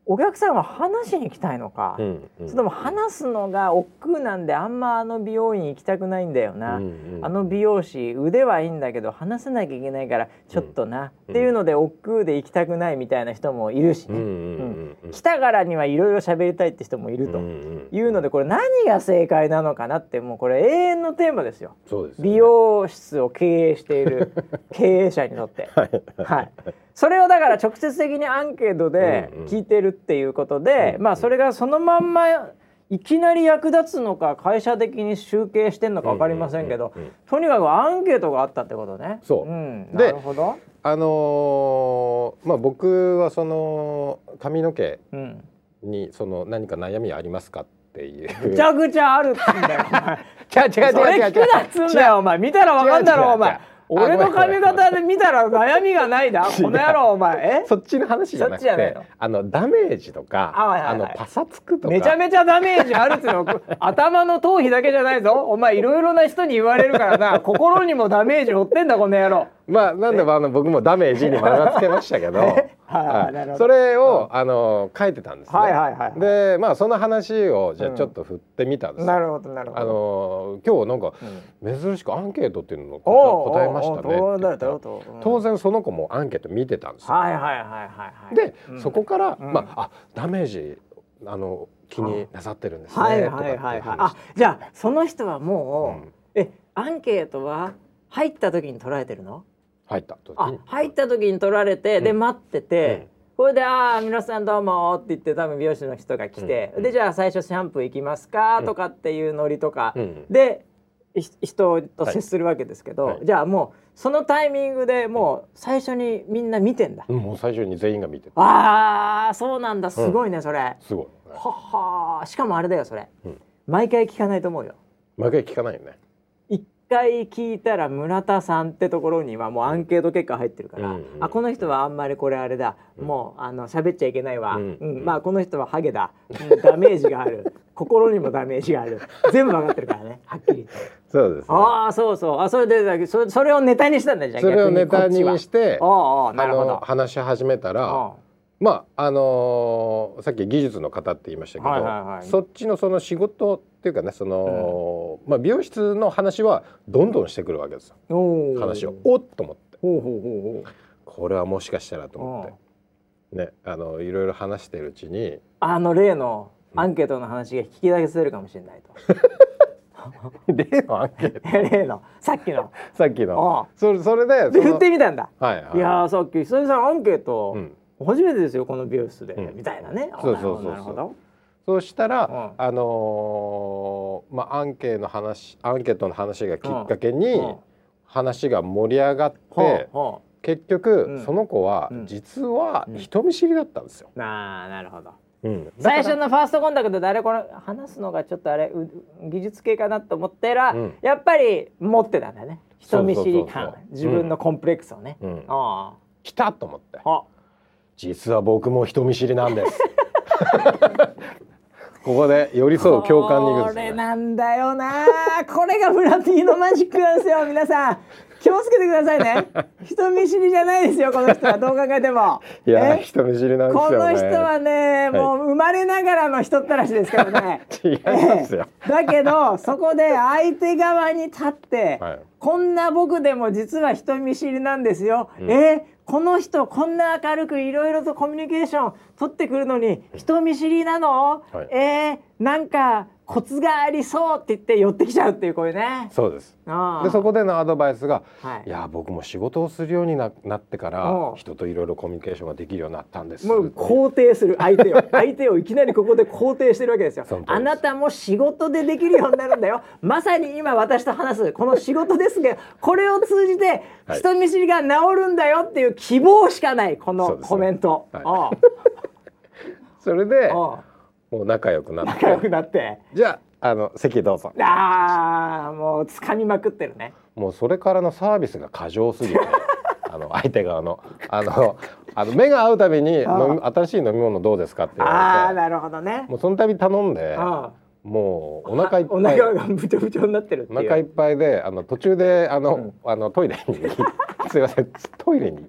お客さんは話しに来たいのか、うんうん。それとも話すのが億劫なんであんまあの美容院行きたくないんだよな、うんうん。あの美容師腕はいいんだけど話さなきゃいけないからちょっとな、うんっていうので億劫で行きたくないみたいな人もいるしね、うんうん来たからにはいろいろ喋りたいって人もいるというのでこれ何が正解なのかなってもうこれ永遠のテーマですよ。ね。美容室を経営している 経営者にとって。はい、それをだから直接的にアンケートで聞いてるっていうことで、うんまあそれがそのまんまいきなり役立つのか会社的に集計してんのか分かりませんけど、うんうんうんとにかくアンケートがあったってことね。そううん、でなるほど。あのーまあ僕はその髪の毛うん。にその何か悩みありますかっていう。むちゃくちゃあるっつうんだよ。お前 違う違うそれ聞くなっつうんだよお前見たらわかんだろお前違う違う違う俺の髪型で見たら悩みがないだ？この野郎お前。え？そっちの話じゃなくてあのダメージとかあはいはいはい。のパサつくとか。めちゃめちゃダメージあるっつうの？頭の頭皮だけじゃないぞ。お前いろいろな人に言われるからな。心にもダメージ負ってんだこの野郎まあなんでもあの僕もダメージに丸がつけましたけど。はい。それをあの書いてたんですね。はいはいはいはい。でまあその話をじゃちょっと振ってみたんです。よなるほどなるほど。あの今日なんかうん。珍しくアンケートっていうのを答えましたね当然その子もアンケート見てたんですよ。はいはいはいはいはい。で、うん。そこから、うん。まああダメージあの気になさってるんですね、はいはいはいはい。話あじゃあその人はもう、うん。えアンケートは入った時に取られてるの？入った時あに入った時に取られて、でうん。待ってて、これで「ああ皆さんどうも」って言って多分美容師の人が来て、うん。でじゃあ最初シャンプー行きますかとかっていうノリとか、うん。でひ人と接するわけですけど、はい。じゃあもうそのタイミングでもう最初にみんな見てんだ。うんもう最初に全員が見てるあーそうなんだ。すごいねそれ。すごい、はっはー。しかもあれだよそれ、うん。毎回聞かないと思うよ。毎回聞かないよね。一回聞いたら村田さんってところにはもうアンケート結果入ってるから、うんうん。あこの人はあんまりこれあれだ、もうあの喋っちゃいけないわ、ううん。ん。まあこの人はハゲだ、うん。ダメージがある。心にもダメージがある。全部分かってるからね。はっきりと。そうですね。ああそうそう。あそれでだけどそそれをネタにしたんだじゃあそれをネタに逆してああなるほど。話し始めたらあまああのーさっき技術の方って言いましたけど、はいはいはい。そっちのその仕事っていうかねその、まあ美容室の話はどんどんしてくるわけですよ。あおー。話をおっと思って。ほうほうほうほう。これはもしかしたらと思って。ねあのいろいろ話してるうちにあの例のアンケートの話が引き出せるかもしれないと。例のアンケート？例の。さっきの。さっきの。あそれそれでで振ってみたんだ。はいはい。いやーさっき久々さんアンケート、うん初めてですよこの美容室で、うん。みたいなね。そうそうそうそう。そうしたら、うん。あのーまあアンケートの話アンケートの話がきっかけに、話が盛り上がって、結局、うん。その子はうん。実はうん。人見知りだったんですよ。うなあなるほど。うん、最初ののファーストコンタクトであれこれ話すのがちょっとあれう技術系かなと思ったら、うん。やっぱり持ってたんだね。人見知り感。自分のコンプレックスをね、うん、あ来たと思って。ああ実は僕も人見知りなんです。ここで寄り添う共感に行くんこれですね。なんだよな。これがブラピーのマジックなんですよ皆さん。気をつけてくださいね。人見知りじゃないですよこの人は。どう考えても。いやえ？人見知りなんですこよね。の人はね、もう生まれながらの人ったらしですからね。違いますよ、ええ。だけどそこで相手側に立って、はい。こんな僕でも実は人見知りなんですよ。うん。え？この人こんな明るくいろいろとコミュニケーション取ってくるのに人見知りなの、はい。えーなんかコツがありそうって言って寄ってきちゃうっていうこういうね。そうです。ああ。でそこでのアドバイスがはい。いや僕も仕事をするようにななってかうらん人といろいろコミュニケーションができるようになったんです。もう肯定する。相手を。相手をいきなりここで肯定してるわけですよ。あなたも仕事でできるようになるんだよ。まさに今私と話すこの仕事ですがこれを通じてはい。人見知りが治るんだよっていう希望しかないこのコメント、はい。あ。それでああもう仲良くなっ仲良くてなって。じゃああの席どうぞ。ああもう掴みまくってるね。もうそれからのサービスが過剰すぎて あの相手側のあのあの目が合うたびに飲み新しい飲み物どうですかって言あわれて。あなるほどね。もうその度頼んであもうお腹いっおぱい。腹がブチョブチョになってるっていう。お腹いっぱいであの途中であの、うん。あのトイレに すいませんトイレに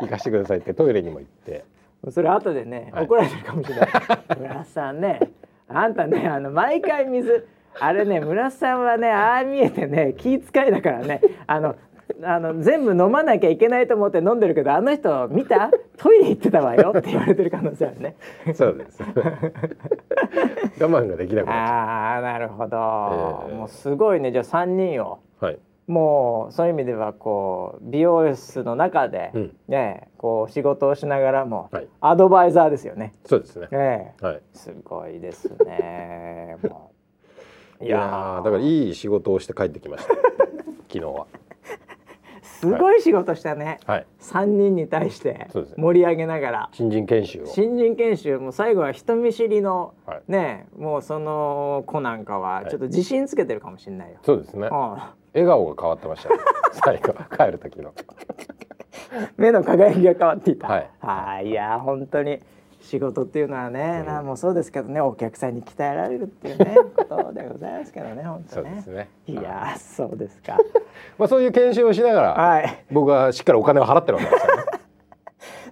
行かせてくださいってトイレにも行ってそれ後でね、はい。怒られてるかもしれない。村瀬さんね、あんたね、あの毎回水、あれね、村瀬さんはね、ああ見えてね、気遣いだからね、あの。あの全部飲まなきゃいけないと思って飲んでるけどあの人見た？トイレ行ってたわよ。って言われてる可能性あるね。そうです。我慢ができなくなっああなるほど、ええもうすごいね。じゃあ3人を。うはいもうそういう意味ではこう美容室の中で、うん。ねこう仕事をしながらも、はい。アドバイザーですよね。そうですね。ええはい。すごいですね。もう。いやー。だからいい仕事をして帰ってきました。昨日は。すごい仕事したね。はい。三、人に対して盛り上げながら。新人研修を。新人研修も最後は人見知りの、はい。ねもうその子なんかはちょっと自信つけてるかもしれないよ。そうですね。うん笑顔が変わってましたね。最後帰る時の。目の輝きが変わっていた。はい。はい、いや本当に仕事っていうのはね、うん。なもうそうですけどね、お客さんに鍛えられるっていうね ことでございますけどね、本当ね。そうです。ね。いやそうですか。まあそういう研修をしながらはい、僕はしっかりお金を払ってるわけですよね。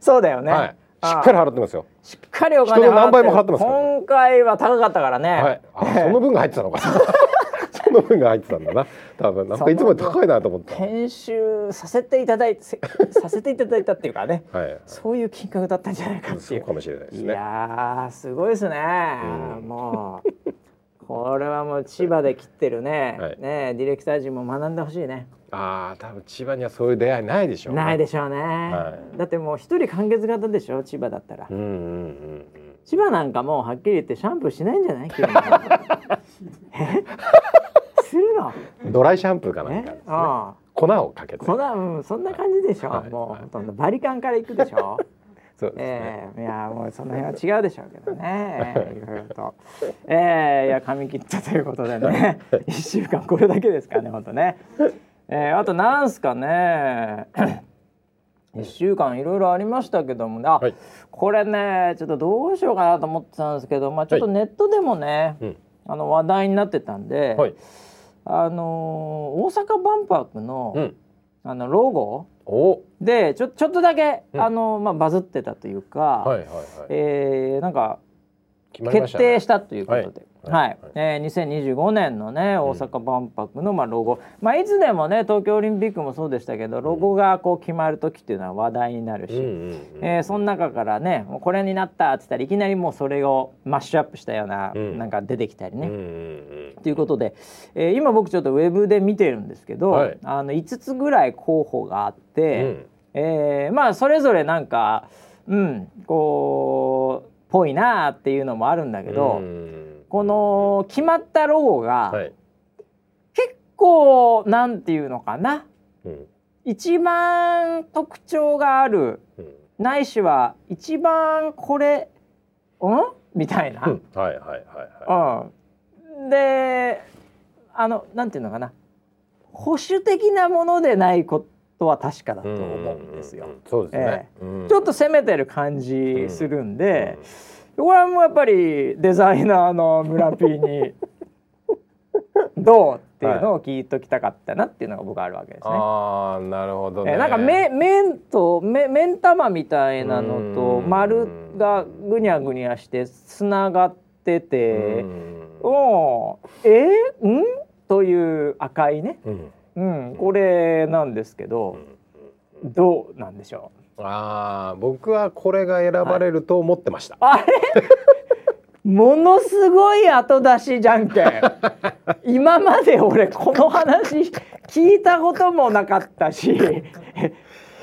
そうだよね。はい。しっかり払ってますよ。しっかりお金人の何倍もる払ってます今回は高かったからね。はい。あその分が入ってたのかの分が入ってたんだな。多分。なんかいつも高いなと思った。はい研修させていただいてせ させていただいたっていうかね、はいそういう金額だったんじゃないかっていう。かもしれないですいねやーすごいですね、うん。もうこれはもう千葉で切ってるね、はい。ねディレクター陣も学んでほしいね。ああ多分千葉にはそういう出会いないでしょうね。ないでしょうね、はい。だってもう一人完結型でしょ？千葉だったら、うんうんうん千葉なんかもうはっきり言ってシャンプーしないんじゃない？え？するのうんドライシャンプーかなんえかね。粉をかけて。こんな、うん、そんな感じでしょ、はい。もうはい。ほとんどバリカンから行くでしょ。そうですね。ええ。いやもうその辺は違うでしょうけどね、ええいろいろと、ええ。いや髪切ったということでね。一週間これだけですかね本当ね、ええあとなんすかね。一週間いろいろありましたけどもね。あ、はい。これねちょっとどうしようかなと思ってたんですけどまあちょっとネットでもね、うん。あの話題になってたんで、はいあのー大阪万博の、うん。あのロゴ？お。でちょちょっとだけ、うん。あのまあバズってたというか、はいはいはい。えーなんか決定したということで、ははいいはい。えー2025年のね大阪万博のまあロゴ、まあいつでもね東京オリンピックもそうでしたけどロゴがこう決まる時っていうのは話題になるし、えーその中からねもうこれになったって言ったらいきなりもうそれをマッシュアップしたような、うん。なんか出てきたりね。ということで、えー今僕ちょっとウェブで見てるんですけど、はい。あの5つぐらい候補があって、うん。えーまあそれぞれなんかうんこうぽいなあっていうのもあるんだけど、うんこの決まったロゴが、はい。結構なんていうのかな。うん。一番特徴がある。うん。ないしは一番これん？みたいな。うん。はいはいはいはうん、であのなんていうのかな。保守的なものでないことは確かだい。と思うんですよ。うんそうですね。うん。ちょっと攻めてる感じするんで、これはもうやっぱりデザイナーの村 P にどうっていうのを聞いときたかったなっていうのが僕はあるわけですね。ああなるほどね。えーなんかめ麺とめ麺玉みたいなのとうん。丸がぐにゃぐにゃしてつながってて、うん。おえー、ん？という赤いね、うん。うん、これなんですけど、どうなんでしょう？ああ僕はこれが選ばれると思ってました。あれ？ものすごい後出しじゃんけん。今まで俺この話聞いたこともなかったし。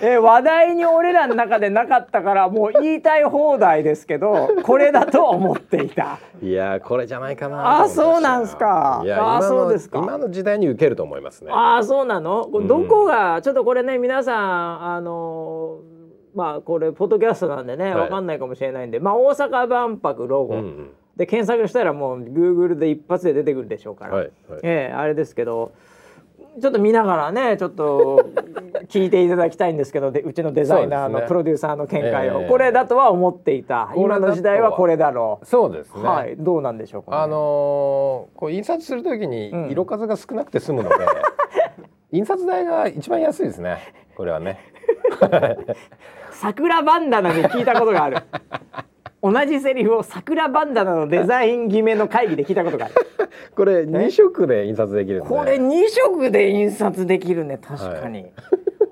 え話題に俺らの中でなかったからもう言いたい放題ですけどこれだと思っていた。いやーこれじゃないかなあそうなんすか。いやあそうですか。今の時代に受けると思いますね。ああそうなの？どこが、ちょっとこれね皆さんあのまあこれポッドキャストなんでね、はい。わかんないかもしれないんでまあ大阪万博ロゴ、うんうん。で検索したらもう Google で一発で出てくるでしょうから、はいはい。ええあれですけどちょっと見ながらねちょっと 聞いていただきたいんですけどでうちのデザイナーのプロデューサーの見解を、ええ。これだとは思っていた。今の時代はこれだろう、そうですね。はい。どうなんでしょうか、ね、あのーこう印刷するときにうん。色数が少なくて済むので、印刷代が一番安いですね。これはね。桜バンダナで聞いたことがある。同じセリフを桜バンダナのデザイン決めの会議で聞いたことがある。これ二色で印刷できるんで。これ2色で印刷できるね。確かに、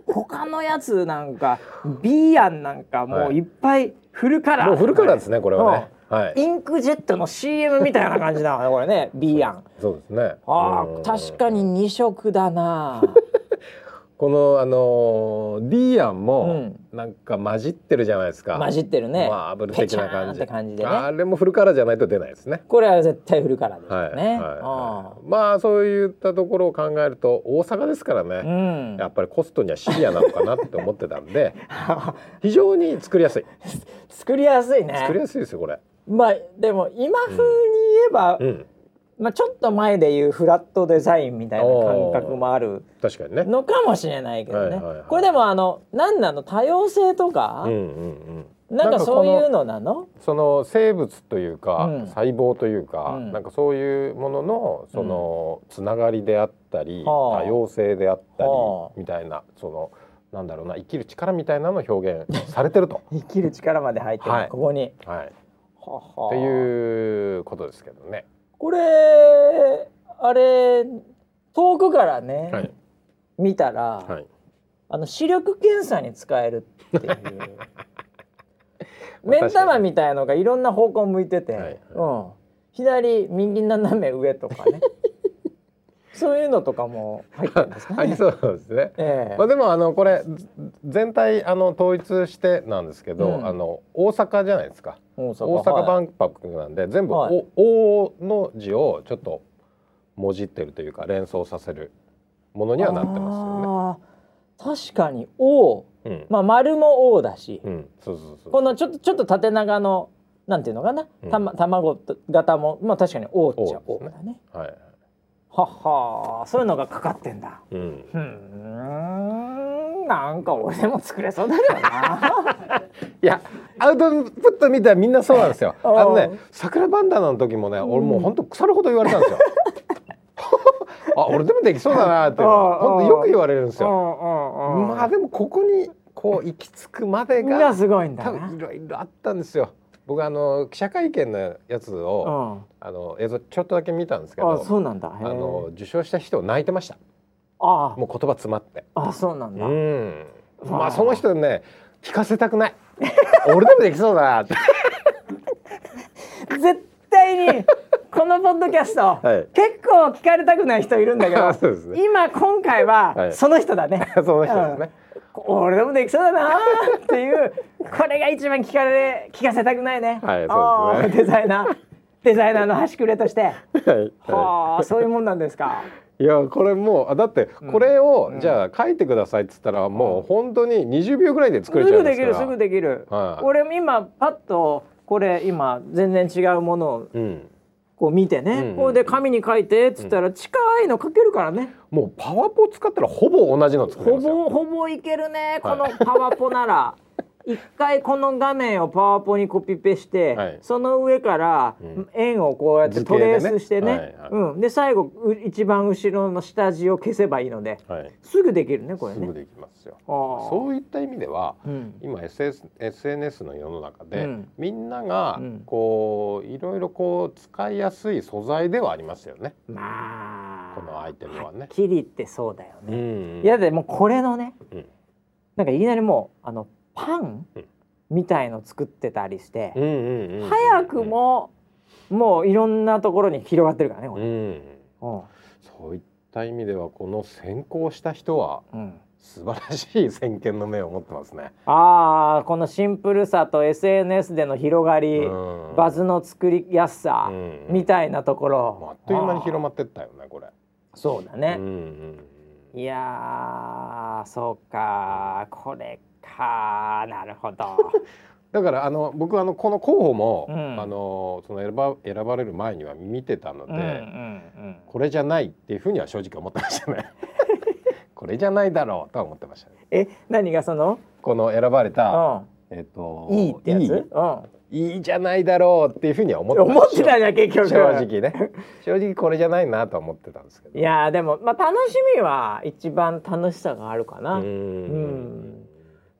他のやつなんか B 案なんかもういっぱいフルカラー、もうフルカラーですねこれはね。はい。インクジェットの CM みたいな感じだわねこれね。B 案そうですね。あ確かに2色だなこのあのー D 案もうん。なんか混じってるじゃないですか。混じってるね。マーブル的な感じ。感じでね。あれもフルカラーじゃないと出ないですね。これは絶対フルカラーですね、はいはいまあそういったところを考えると大阪ですからね。うん。やっぱりコストにはシビアなのかなって思ってたんで 非常に作りやすい。作りやすいね。作りやすいですよこれ、まあでも今風に言えば、うん、まあちょっと前でいうフラットデザインみたいな感覚もある確かにね。のかもしれないけどね、はいはいはい。これでもあの何なの多様性とか、うんうんうん。なんかそういうこの？なのその生物というか、うん。細胞というか、うん。なんかそういうもののその、つながりであったり、はあ。多様性であったり、はあ。みたいなそのなんだろうな生きる力みたいなのを表現されてると、生きる力まで入ってる、はい。ここに。はい、ははっていうことですけどね。これあれ遠くからね、はい。見たら、はい。あの視力検査に使えるっていう。まあ目ん玉みたいのがいろんな方向向いてて、はい。うん、左右斜め上とかね そういうのとかも入ってるんですかね。あ りそうですね。ええまあでもあのこれず全体あの統一してなんですけど、うんあの大阪じゃないですか。大阪万博なんで全部はい O, O の字をちょっともじってるというか連想させるものにはなってまあー確かに「O すよね。」まあ丸も「O」だし、うん、うん、そうそうそう。このちょっとちょっと縦長のなんていうのかな、うんたま卵型もまあ確かに「O」っちゃ「O O」ですねだね。はい。はっはーそういうのがかかってんだ。うん。ふーんなんか俺でも作れそうだけどな。いやアウトプット見たらみんなそうなんですよ。うんあのね桜バンダナの時もね、俺もう本当腐るほど言われたんですよ。あ俺でもできそうだなって本当よく言われるんですうよ。まあでもここにこう行き着くまでががすごいんだ多な。分いろいろあったんですよ。僕あの記者会見のやつうを、ん。あの映像ちょっとだけ見たんですけあど、そうなんだ。あの受賞した人泣いてました。あもう言葉詰まって。あそうなんだ。うん。まわああその人ね聞かせたくない。俺でもできそうだなって。絶対にこのポッドキャスト、はい結構聞かれたくない人いるんだけど、ね。今今回ははいその人だね。その人ですね。俺でもできそうだなーっていう これが一番聞かれ聞かせたくないね。はいそうですねデザイナーデザイナーの端くれとして、はい。ははあそういうもんなんですか？い。いやこれもうあだってこれを、うんじゃあ書いてくださいっつったらもう本当に20秒ぐらいで作れちゃすぐうんでから。ですきるすぐできる。はい俺も今パッとこれ今全然違うものをうんこう見てね、うんうんこれで紙に書いてっつったら近いの書けるからね、もうパワポ使ったらほぼ同じの作れほますよぼほぼいけるねこのはいパワポなら。一回この画面をパワポにコピペして、はい。その上からうん。円をこうやってトレースしてね。ね。うん、で最後う一番後ろの下地を消せばいいのではい、すぐできるねこれね。すぐ。できますよ。そういった意味ではうん。今 SS SNS の世の中で、うん。みんながうん。こういろいろこう使いやすい素材ではありますよね。まあこのアイテムはね。っきり言ってそうだようね。ん。いやでもこれのね、うん。なんかいきなりもうあのパンうん。みたいの作ってたりして、早くも、もういろんなところに広がってるからねこれ。うん、うんそういった意味ではこの先行した人はうん。素晴らしい先見の目を持ってますね。ああこのシンプルさと SNS での広がり、うん。バズの作りやすさ、うんみたいなところ。あっという間に広ままってったよねこれ。そうだね。うん、うんいやーそうかこれかなるほど。だからあの僕あのこの候補も、うん。あのその選ば選ばれる前には見てたので、うんうんうんこれじゃないっていうふうには正直思ってましたね。これじゃないだろうとは思ってましたね。え何がその？この選ばれた、うえっとんいいってやつ？いい？うん。いいじゃないだろうっていうふうには思って思ってたじゃん結局。正直ね。正直これじゃないなとは思ってたんですけど。いやーでもまあ楽しみは一番楽しさがあるかな、うん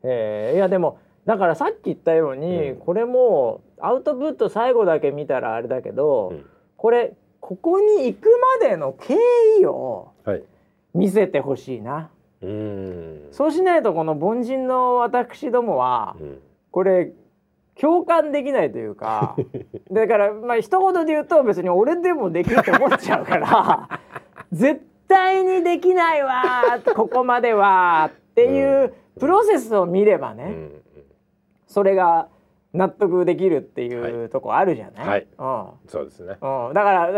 えー。いやでもだからさっき言ったように、うん。これもアウトプット最後だけ見たらあれだけど、うん。これここに行くまでの経緯をはい。見せてほしいな。うーん。そうしないとこの凡人の私どもはうん。これ共感できないというか だからまあ一言で言うと別に俺でもできると思っちゃうから 絶対にできないわーここまではっていうプロセスを見ればね、うんそれが納得できるっていうとこあるじゃない、はい。うん。そうですね。うん、だから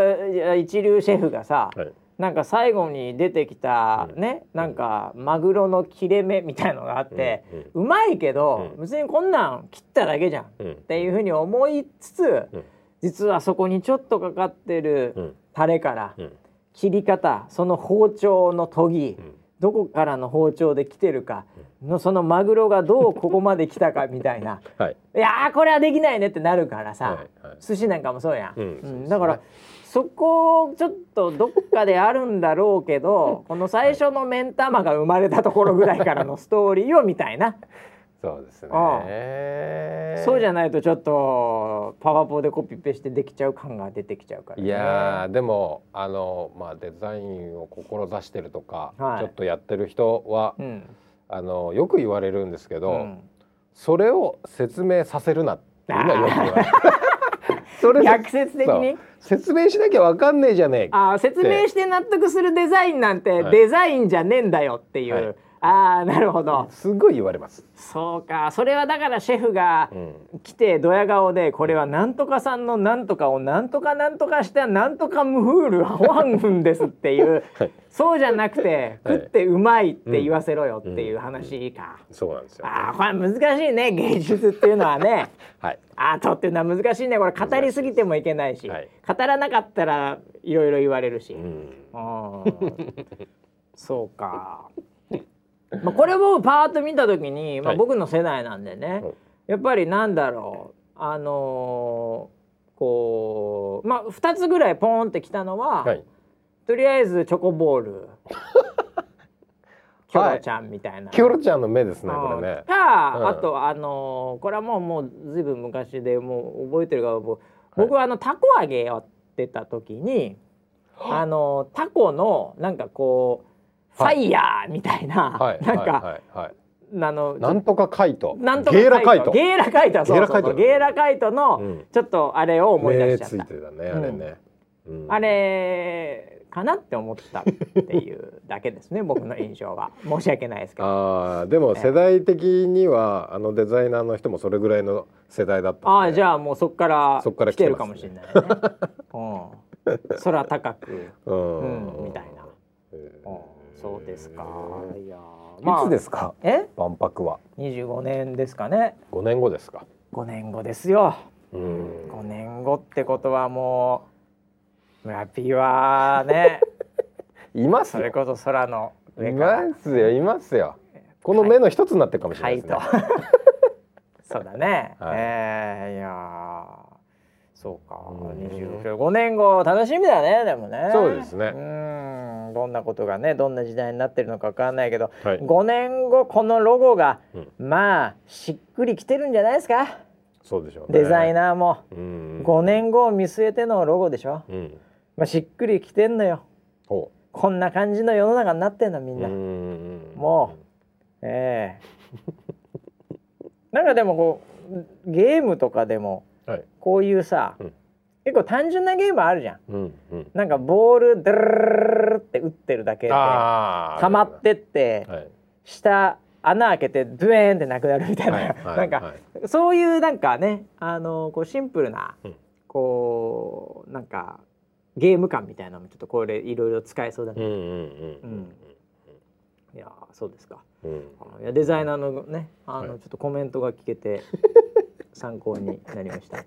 え一流シェフがさ、はい。なんか最後に出てきたうん。ね、なんかマグロの切れ目みたいのがあって、ううまいけど、うん。別にこんなん切っただけじゃんっうん。ていうふうに思いつつ、うん。実はそこにちょっとかかってるうん。タレからうん。切り方その包丁の研ぎ、うんどこからの包丁で来てるかのそのマグロがどうここまで来たかみたいな。はい。いやーこれはできないねってなるからさ、はいはい。寿司なんかもそうやん、うんそうですね。だからそこちょっとどっかであるんだろうけどこの最初の目ん玉が生まれたところぐらいからのストーリーをみたいなそうですね。そうじゃないとちょっとパワポでコピペしてできちゃう感が出てきちゃうから、ね、いやーでもあのまあデザインを志してるとか、はい。ちょっとやってる人は、うん、あのよく言われるんですけど、うん。それを説明させるなっていうのはよく言われる。それ逆説的に？説明しなきゃわかんねえじゃねえか。あー説明して納得するデザインなんてはい。デザインじゃねえんだよっていう、はいああなるほど。すごい言われます。そうか。それはだからシェフがうん。来てドヤ顔でこれはなんとかさんのなんとかをなんとかなんとかしたなんとかムフールワンフンですっていう、はい。そうじゃなくてはい。食ってうまいって言わせろよっていう話か、そうなんですよ。ああこれ難しいね。芸術っていうのはね。はい。アートっていうのは難しいね。これ語りすぎてもいけないし、はい。語らなかったらいろいろ言われるし、うん。そうか。まあこれをパーッと見た時に、まあ、はい僕の世代なんでね、はい。やっぱりなんだろうあのーこうまあ2つぐらいポーンってきたのは、はい。とりあえずチョコボール。キョロちゃんみたいな。キョロちゃんの目ですねうんこれね。か、うん。あとあのーこれはもうもうずいぶん昔でもう覚えてるから僕僕はあのタコ揚げやってた時に、あのータコのなんかこう、はいファイヤーみたいな、はい。なんか。あのなんとかカイト。なんとかゲーラカイト。ゲーラカイトそうそうゲーラカイトの、うん。ちょっとあれを思い出しちゃっ目ついた、てたねあれね。うん。あれかなって思ったっていうだけですね 僕の印象は申し訳ないですけど。ああでも世代的にはあのデザイナーの人もそれぐらいの世代だったああじゃゃあもうそこからそっから来てるかもしれないね。うん、空高く、う うんん、みたいな。うんそうですか。いやいつですか？え？万博は。25年ですかね。5年後ですか？5年後ですよ。ううん。5年後ってことはもう村ピーはね。いますよ。それこそ空のい上から。ますよいますよ。この目の一つになってるかもしれないですね、はいと。そうだね、はい。えーいやーそうかうん。25年後楽しみだねでもね。そうですね。うん。どんなことがねどんな時代になってるのかわかんないけど、はい。5年後このロゴが、うん。まあしっくりきてるんじゃないですか？そうでしょうね。デザイナーも、うん。5年後を見据えてのロゴでしょ、うん。まあ、しっくりきてんのよ。ほこんな感じの世の中になってんのみうんな、んもええ。なんかでもこうゲームとかでもはい。こういうさ、うん。結構単純なゲームあるじゃん。うんうん。なんかボールドゥルルって打ってるだけであー溜まってって、はい下穴開けてドゥエーンってなくなるみたいな、はいはいなんか、はいそういうなんかねあのこうシンプルな、うんこうなんかゲーム感みたいなのもちょっとこれいろいろ使えそうだね、うんうんうんいやそうですかうんいやデザイナーのねあの、はいちょっとコメントが聞けて参考になりました。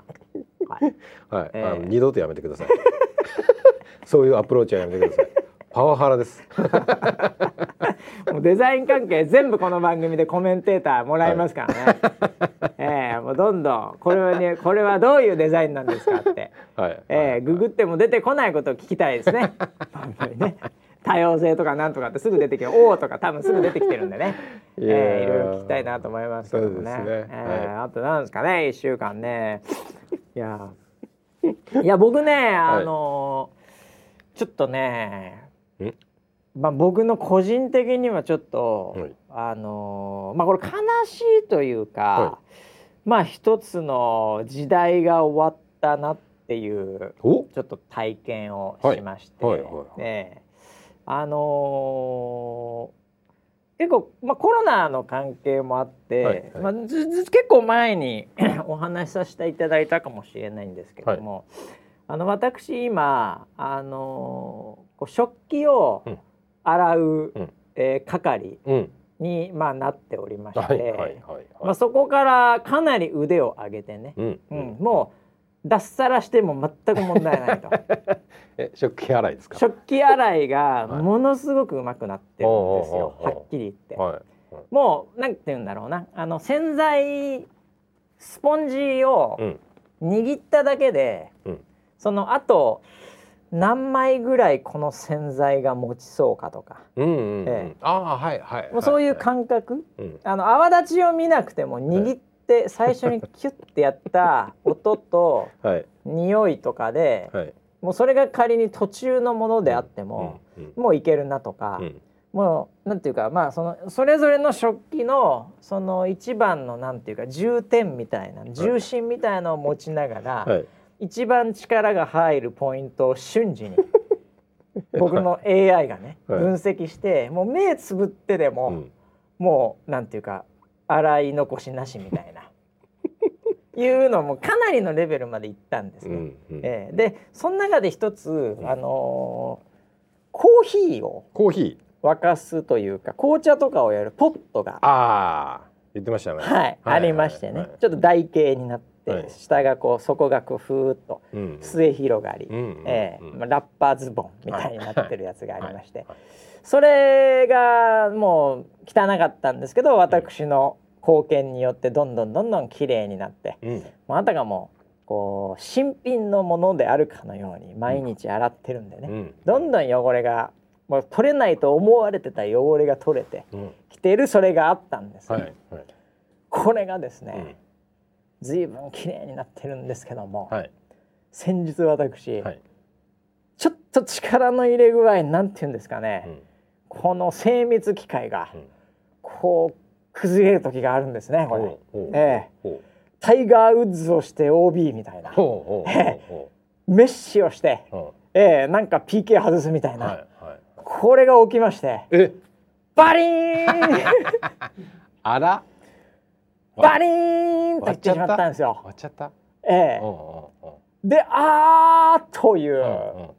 はい、はい、えー。二度とやめてください。そういうアプローチはやめてください。パワハラです。もうデザイン関係全部この番組でコメンテーターもらいますからね。ええもうどんどんこれはねこれはどういうデザインなんですかって、はい。ええググっても出てこないことを聞きたいですね。本当にね多様性とかなんとかってすぐ出てきて「おお」とか多分すぐ出てきてるんでね、ええいろいろ聞きたいなと思いますけどもね。ね。ええはあとなんですかね一週間ね。いやいや僕ねあのちょっとねん？まあ僕の個人的にはちょっと、はい。あのまあこれ悲しいというか、はまあ一つの時代が終わったなっていうお？ちょっと体験をしまして、はいはいはい。はいええあのー結構、まあ、コロナの関係もあって、はいはい。まあ、結構前に お話しさせていただいたかもしれないんですけども、あの私今、あのーこう食器をうん。洗う、うん。えー係うん。に、まあ、なっておりまして、はいはいはいはい。まあ、そこからかなり腕を上げてね、うんううんんもう脱サラしても全く問題ないと。え食器洗いですか？食器洗いがはい。ものすごくうまくなってるんですよ、おうおうおう。おうはっきり言って。はい。もうなんて言うんだろうな。あの洗剤スポンジをうん。握っただけで、うん。その後何枚ぐらいこの洗剤が持ちそうかとか、うんうんうん。ええ。ああはいはいもうそういうか感覚、うん。あの泡立ちを見なくても握って最初にキュッてやった音と はい。匂いとかではい。もうそれが仮に途中のものであっても、うん。もういけるなとか。うん。もうなんていうかまあそのそれぞれの食器のその一番のなんていうか重点みたいな重心みたいのを持ちながら、はい。一番力が入るポイントを瞬時に 僕の AI がね、はい。分析してもう目つぶってでも、うん。もうなんていうか洗い残しなしみたいな。いうのもかなりのレベルまでいったんですね。うんうん。ええ。でその中で一つ、あのーコーヒーをコーヒー。沸かすというか紅茶とかをやるポットが、ああ言ってましたね。はいありましてね、はい。ちょっと台形になって、はい。下がこう底がこうふーっとうん。末広がり、うんうんええ。うんまあ、ラッパーズボンみたいになってるやつがありまして、はいはいそれがもう汚かったんですけど私の貢献によってどんどんどんどん綺麗になって、うん。もうあたかもこう新品のものであるかのように毎日洗ってるんでね、うん。どんどん汚れがもう取れないと思われてた汚れが取れてうん。きているそれがあったんです。よ、はいはい。これがですうん。ね、随分綺麗になってるんですけども、はい。先日私、はい。ちょっと力の入れ具合なんて言うんですかね、うんこの精密機械がうん。こう崩れる時があるんですねこれ、ええ。タイガー・ウッズをして OB みたいな。えほメッシをして、ええなんか PK 外すみたいうな、はいはい。これが起きましてえ？バリーン！あら？バリーン！と言ってしまったんですよ。終。わっちゃった？ええ。うんうんうん。であーといううんうん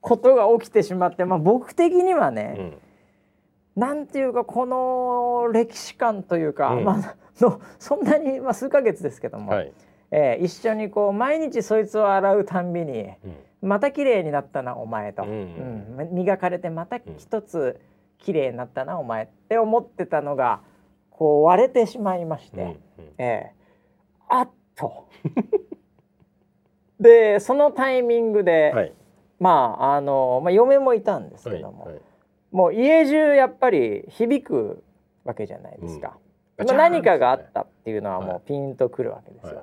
ことが起きてしまって、まあ、僕的にはね、うん。なんていうかこの歴史観というか、うん。まあのそんなに、まあ、数ヶ月ですけども、はい。えー一緒にこう毎日そいつを洗うたんびにうん。また綺麗になったなお前と、うん。うん。磨かれてまた一つ綺麗になったなお前って思ってたのがこう割れてしまいまして、うん。うん。ええあっと。でそのタイミングで、はいまああの、まあ、嫁もいたんですけども、はいはい。もう家中やっぱり響くわけじゃないですか、うん。まあ、何かがあったっていうのははい。もうピンとくるわけですよ、は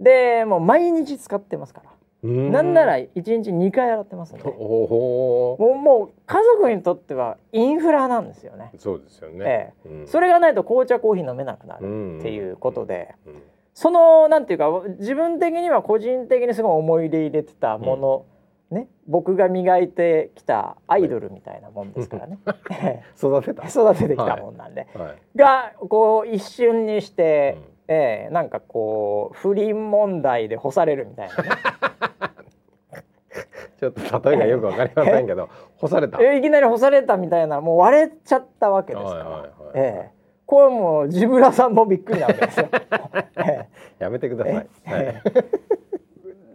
い。でもう毎日使ってますから。うん。なんなら1日2回洗ってますんで。おおもうもう家族にとってはインフラなんですよね。そうですよね、ええ。うん。それがないと紅茶コーヒー飲めなくなうんるっていうことで、うんそのなんていうか自分的には個人的にすごい思い入れ入れてたもの、ね僕が磨いてきたアイドルみたいなもんですからね、え育てた。え 育ててきたもんなんで、はい。がこう一瞬にして、うん。ええなんかこう不倫問題で干されるみたいなね。ちょっと例えがよくわかりませんけど 干された。えいきなり干されたみたいなもう割れちゃったわけですから、はいはいはい。ええ。これもうジブラさんもびっくりなわけですよ。えやめてください、えはい。ええ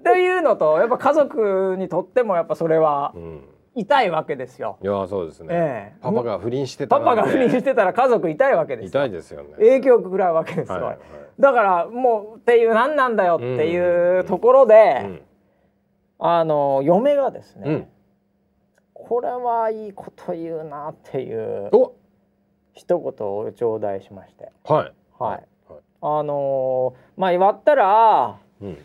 というのとやっぱ家族にとってもやっぱそれはうん、痛いわけですよ。いやそうですね、ええ。パパが不倫してたパパが不倫てしてたら家族痛いわけですよ。痛いですよね。影響を食らうわけですよ。はいはい。だからもうっていう何なんだよっていううんところで、うん。あの嫁がですね、うん。これはいいこと言うなっていうお。一言を頂戴しまして、はいはい、はいあのーまあ言わったらうん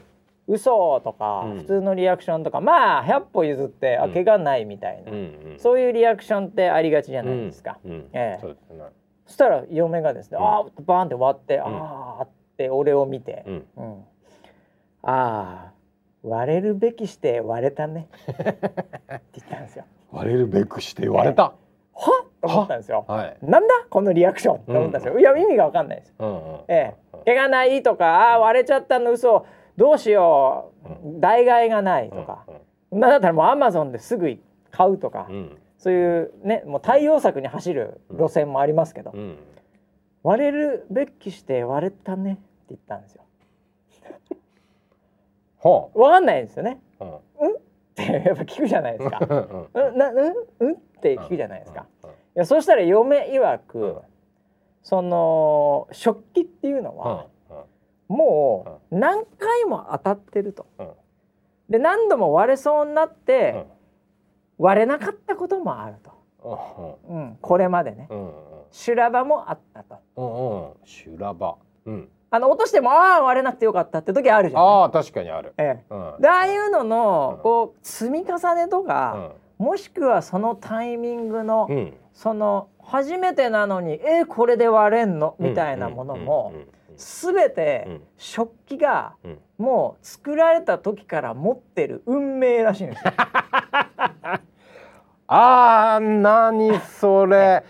嘘とか、うん。普通のリアクションとかまあ100歩譲って、あうん。怪我ないみたいな、うんうん。そういうリアクションってありがちじゃないですか。うん。うん。ええ。そうですね。そしたら嫁がですね、うん。あーバーンって割って、ん。ああって俺を見て、うん。うん。ああ割れるべきして割れたね。って言ったんですよ。割れるべくして割れた、は？っと思ったんですよ。は？い。なんだ？このリアクションって思ったんですよ。いや意味がわかんないです。うんうん。ええ、怪我ないとか、あー割れちゃったの嘘、どうしよう、代替がないとか、なんだったらもうアマゾンですぐ買うとか、うん。うんそういうね、もう対応策に走る路線もありますけど、うん。割れるべきして割れたねって言ったんですよ。はわかんないですよね。あうん？ってやっぱ聞くじゃないですか。うんうん、な、うん、うん？って聞くじゃないですか。うんいや、そしたら嫁曰く、うん。その食器っていうのは、もう何回も当たってると。うん。で何度も割れそうになって、うん。割れなかったこともあると、うん。うん、これまでね。うん修羅場もあったと。うんうん。修羅場。うん。あの落としてもああ割れなくてよかったって時あるじゃん、ああ確かにある。えうん。ああいうのの、うん。こう積み重ねとか、もしくはそのタイミングの、うん。うんその初めてなのにえーこれで割れんの？みたいなものも、うんうん全てうん食器がうん。もう作られた時から持ってる運命らしいんですよ。あー何それ。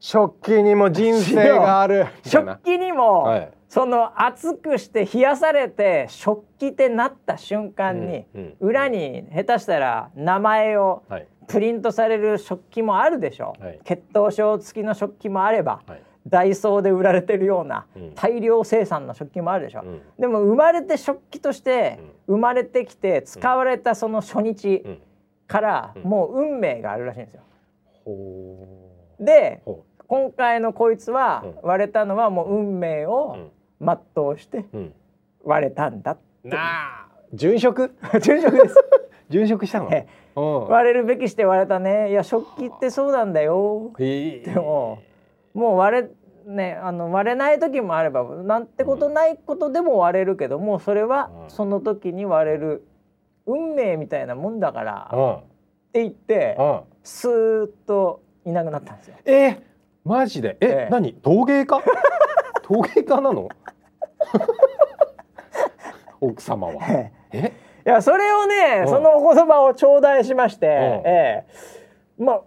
食器にも人生がある。食器にも、はい。その熱くして冷やされて食器ってなった瞬間に、うんうん裏に下手したら名前をはい。プリントされる食器もあるでしょ。う、はい。血統書付きの食器もあれば、はいダイソーで売られてるようなうん。大量生産の食器もあるでしょ、うん。でも生まれて食器として生まれてきて使われたその初日うん。からうん。もう運命があるらしいんですよ。ほで今回のこいつはうん。割れたのはもう運命うを全うしてうん。割れたんだ。なあ。殉職？昼食です。殉職したの？割れるべきして割れたね。いや食器ってそうなんだよ。でももう割れねあの割れない時もあればなんてことないことでも割れるけどもうそれはうん。その時に割れる運命みたいなもんだからうん。って言ってうん。スーッといなくなったんですよ。えーマジで？え、ええ。何？陶芸家？陶芸家なの？奥様は。えいやそれをね、うん。そのお言葉を頂戴しまして、ん。ええ。まあ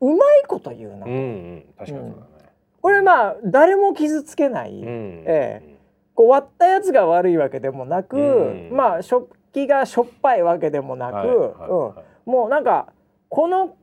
うまいこと言うな、うんうん。確かにこれまあ誰も傷つけない、うん。えこう割ったやつが悪いわけでもなく、うん。まあ食器がしょっぱいわけでもなく、はいはいはいうん、もうなんかこの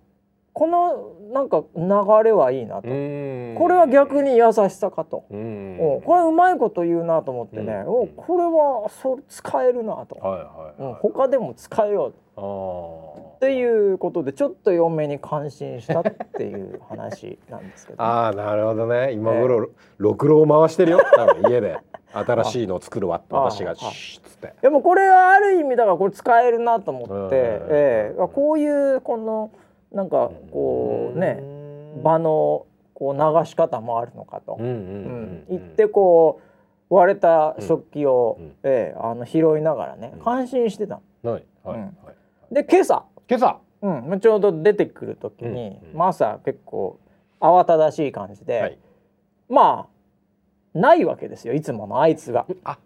このなんか流れはいいなと、うん。これは逆に優しさかと、うん。おこれうまいこと言うなと思ってね、うん。おこれはそう使えるなと、はいはいうん。はい、他でも使えよう。あーっていうことでちょっと嫁に感心したっていう話なんですけど、あーなるほどね。今頃、六郎回してるよ。多分家で。新しいのを作るわあ私があシュッつって。でもこれはある意味だからこれ使えるなと思って、うん。ええ。こういうこのなんかこうね場のこう流し方もあるのかと、行ってこう割れた食器を、うんええあの拾いながらねうん。感心してたの。はい。はい、うん。はい、で今朝、今朝？うん。まあ、ちょうど出てくる時に、うん。うん。まあ、朝結構慌ただしい感じで、はい。まあないわけですよいつものあいつが。あ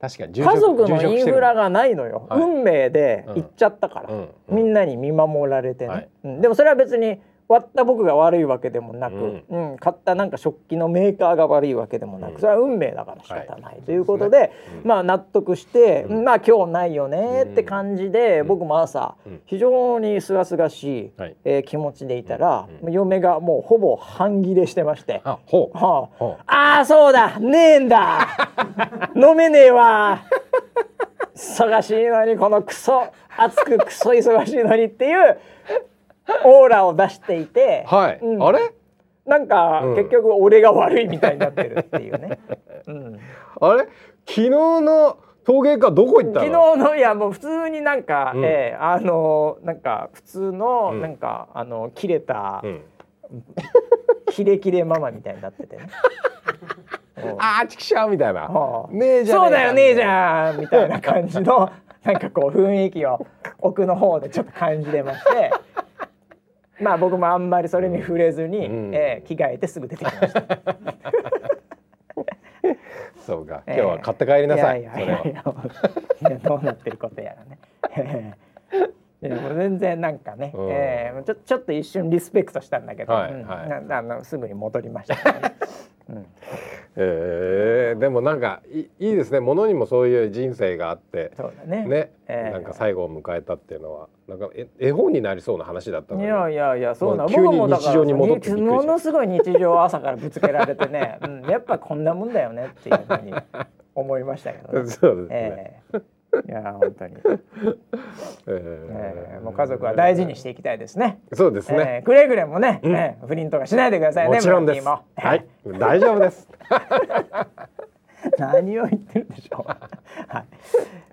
確かに住家族のインフラがないのよ、はい。運命で行っちゃったから、うん。みんなに見守られてね、はい。うん。でもそれは別に割った僕が悪いわけでもなく、ううん買ったなんか食器のメーカーが悪いわけでもなく、うん。それは運命だから仕方ない、はい。ということで、うん。まあ納得して、うん。まあ今日ないよねって感じで、うん。僕も朝、うん。非常に清々しい、はい。えー気持ちでいたら、うん。嫁がもうほぼ半切れしてまして。あほう。はあ。ほう。ああそうだ。ねえんだ。飲めねえわ。忙しいのにこのクソ熱くクソ忙しいのにっていうオーラを出していて、はい、うん。あれ？なんか、うん。結局俺が悪いみたいになってるっていうね、うん、あれ？昨日の陶芸家どこ行った昨の日のいやもう普通になんか、うん。ええあのなんか普通の、うん。なんかあの切れた、うん、キレキレママみたいになっててね。うん。あーちくしゃうみたいな、はあねえじゃそうだよねえじゃんみたいな感じのなんかこう雰囲気を奥の方でちょっと感じてましてまあ僕もあんまりそれに触れずに、うん。えー着替えてすぐ出てきました。そうか。えー。今日は買って帰りなさい,、いやそれは。いいやや いやどうなってることやらね。えー。いやもう全然なんかね、うん。えーちょちょっと一瞬リスペクトしたんだけど、うん。はいはい。なあのすぐに戻りましたね、うんえー、でもなんかいいいですね。ものにもそういう人生があってそうだね。ね、えー。なんか最後を迎えたっていうのは。なんかえ絵本になりそうな話だったのに。いやいやいやそうなもう急に日常に戻ってものすごい日常を朝からぶつけられてね、うん、やっぱこんなもんだよねっていうふうに思いましたけどね。そうですね、ええいや本当に、えええもう家族は大事にしていきたいですね。そうですね、ええくれぐれもね、不倫とかしないでくださいね。もちろんです。はい。大丈夫です何を言ってるんでしょう。はい。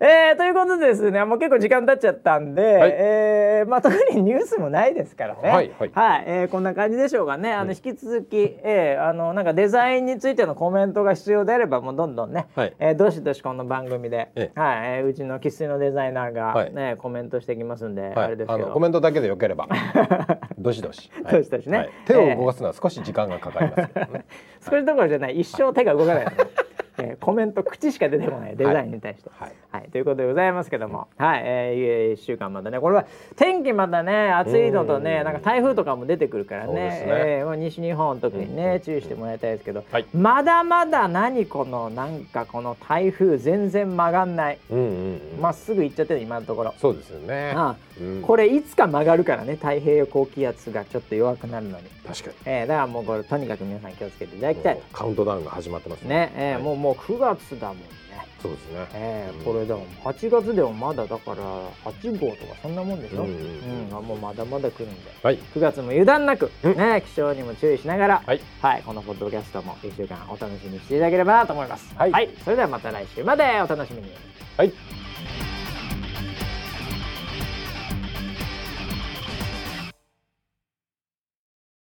えー、ということでですね、もう結構時間経っちゃったんで、はい。えーまあ特にニュースもないですからね。はいはい。えーこんな感じでしょうかね。あのうん引き続き、えーあのなんかデザインについてのコメントが必要であれば、もうどんどんね、はい。えーどしどしこの番組で、ええ。はい、えーうちの生粋のデザイナーがはい。ね、コメントしてきますんで、はい。ああれですけど。のコメントだけでよければ どしどし、はい。どしどしね。はい。手を動かすのは少し時間がかかりますけどね、少しどころじゃない、一生手が動かないのね、えーコメント口しか出てこないデザインに対して。はい。はい、ということでございますけども、はい、えー、一週間またね、これは天気またね、暑いのとね、うん。なんか台風とかも出てくるからね、ね。えー西日本特にね、注意してもらいたいですけど、はい。まだまだ何このなんかこの台風全然曲がんない、うんうんうん。まっすぐ行っちゃってる今のところ。そうですよね、あうん。これいつか曲がるからね太平洋高気圧がちょっと弱くなるのに、確かに。えー、だからもうこれとにかく皆さん気をつけていただきたい。カウントダウンが始まってますね、えーはい。もうもう9月だもんね。そうですね。えうん。ーこれでも8月でもまだだから8号とかそんなもんでしょ、ううんん。あもうまだまだ来るんで。はい。9月も油断なく、うん。ね、気象にも注意しながら、はい。はい、このポッドキャストも1週間お楽しみにしていただければなと思います。はい。それではまた来週までお楽しみに。はい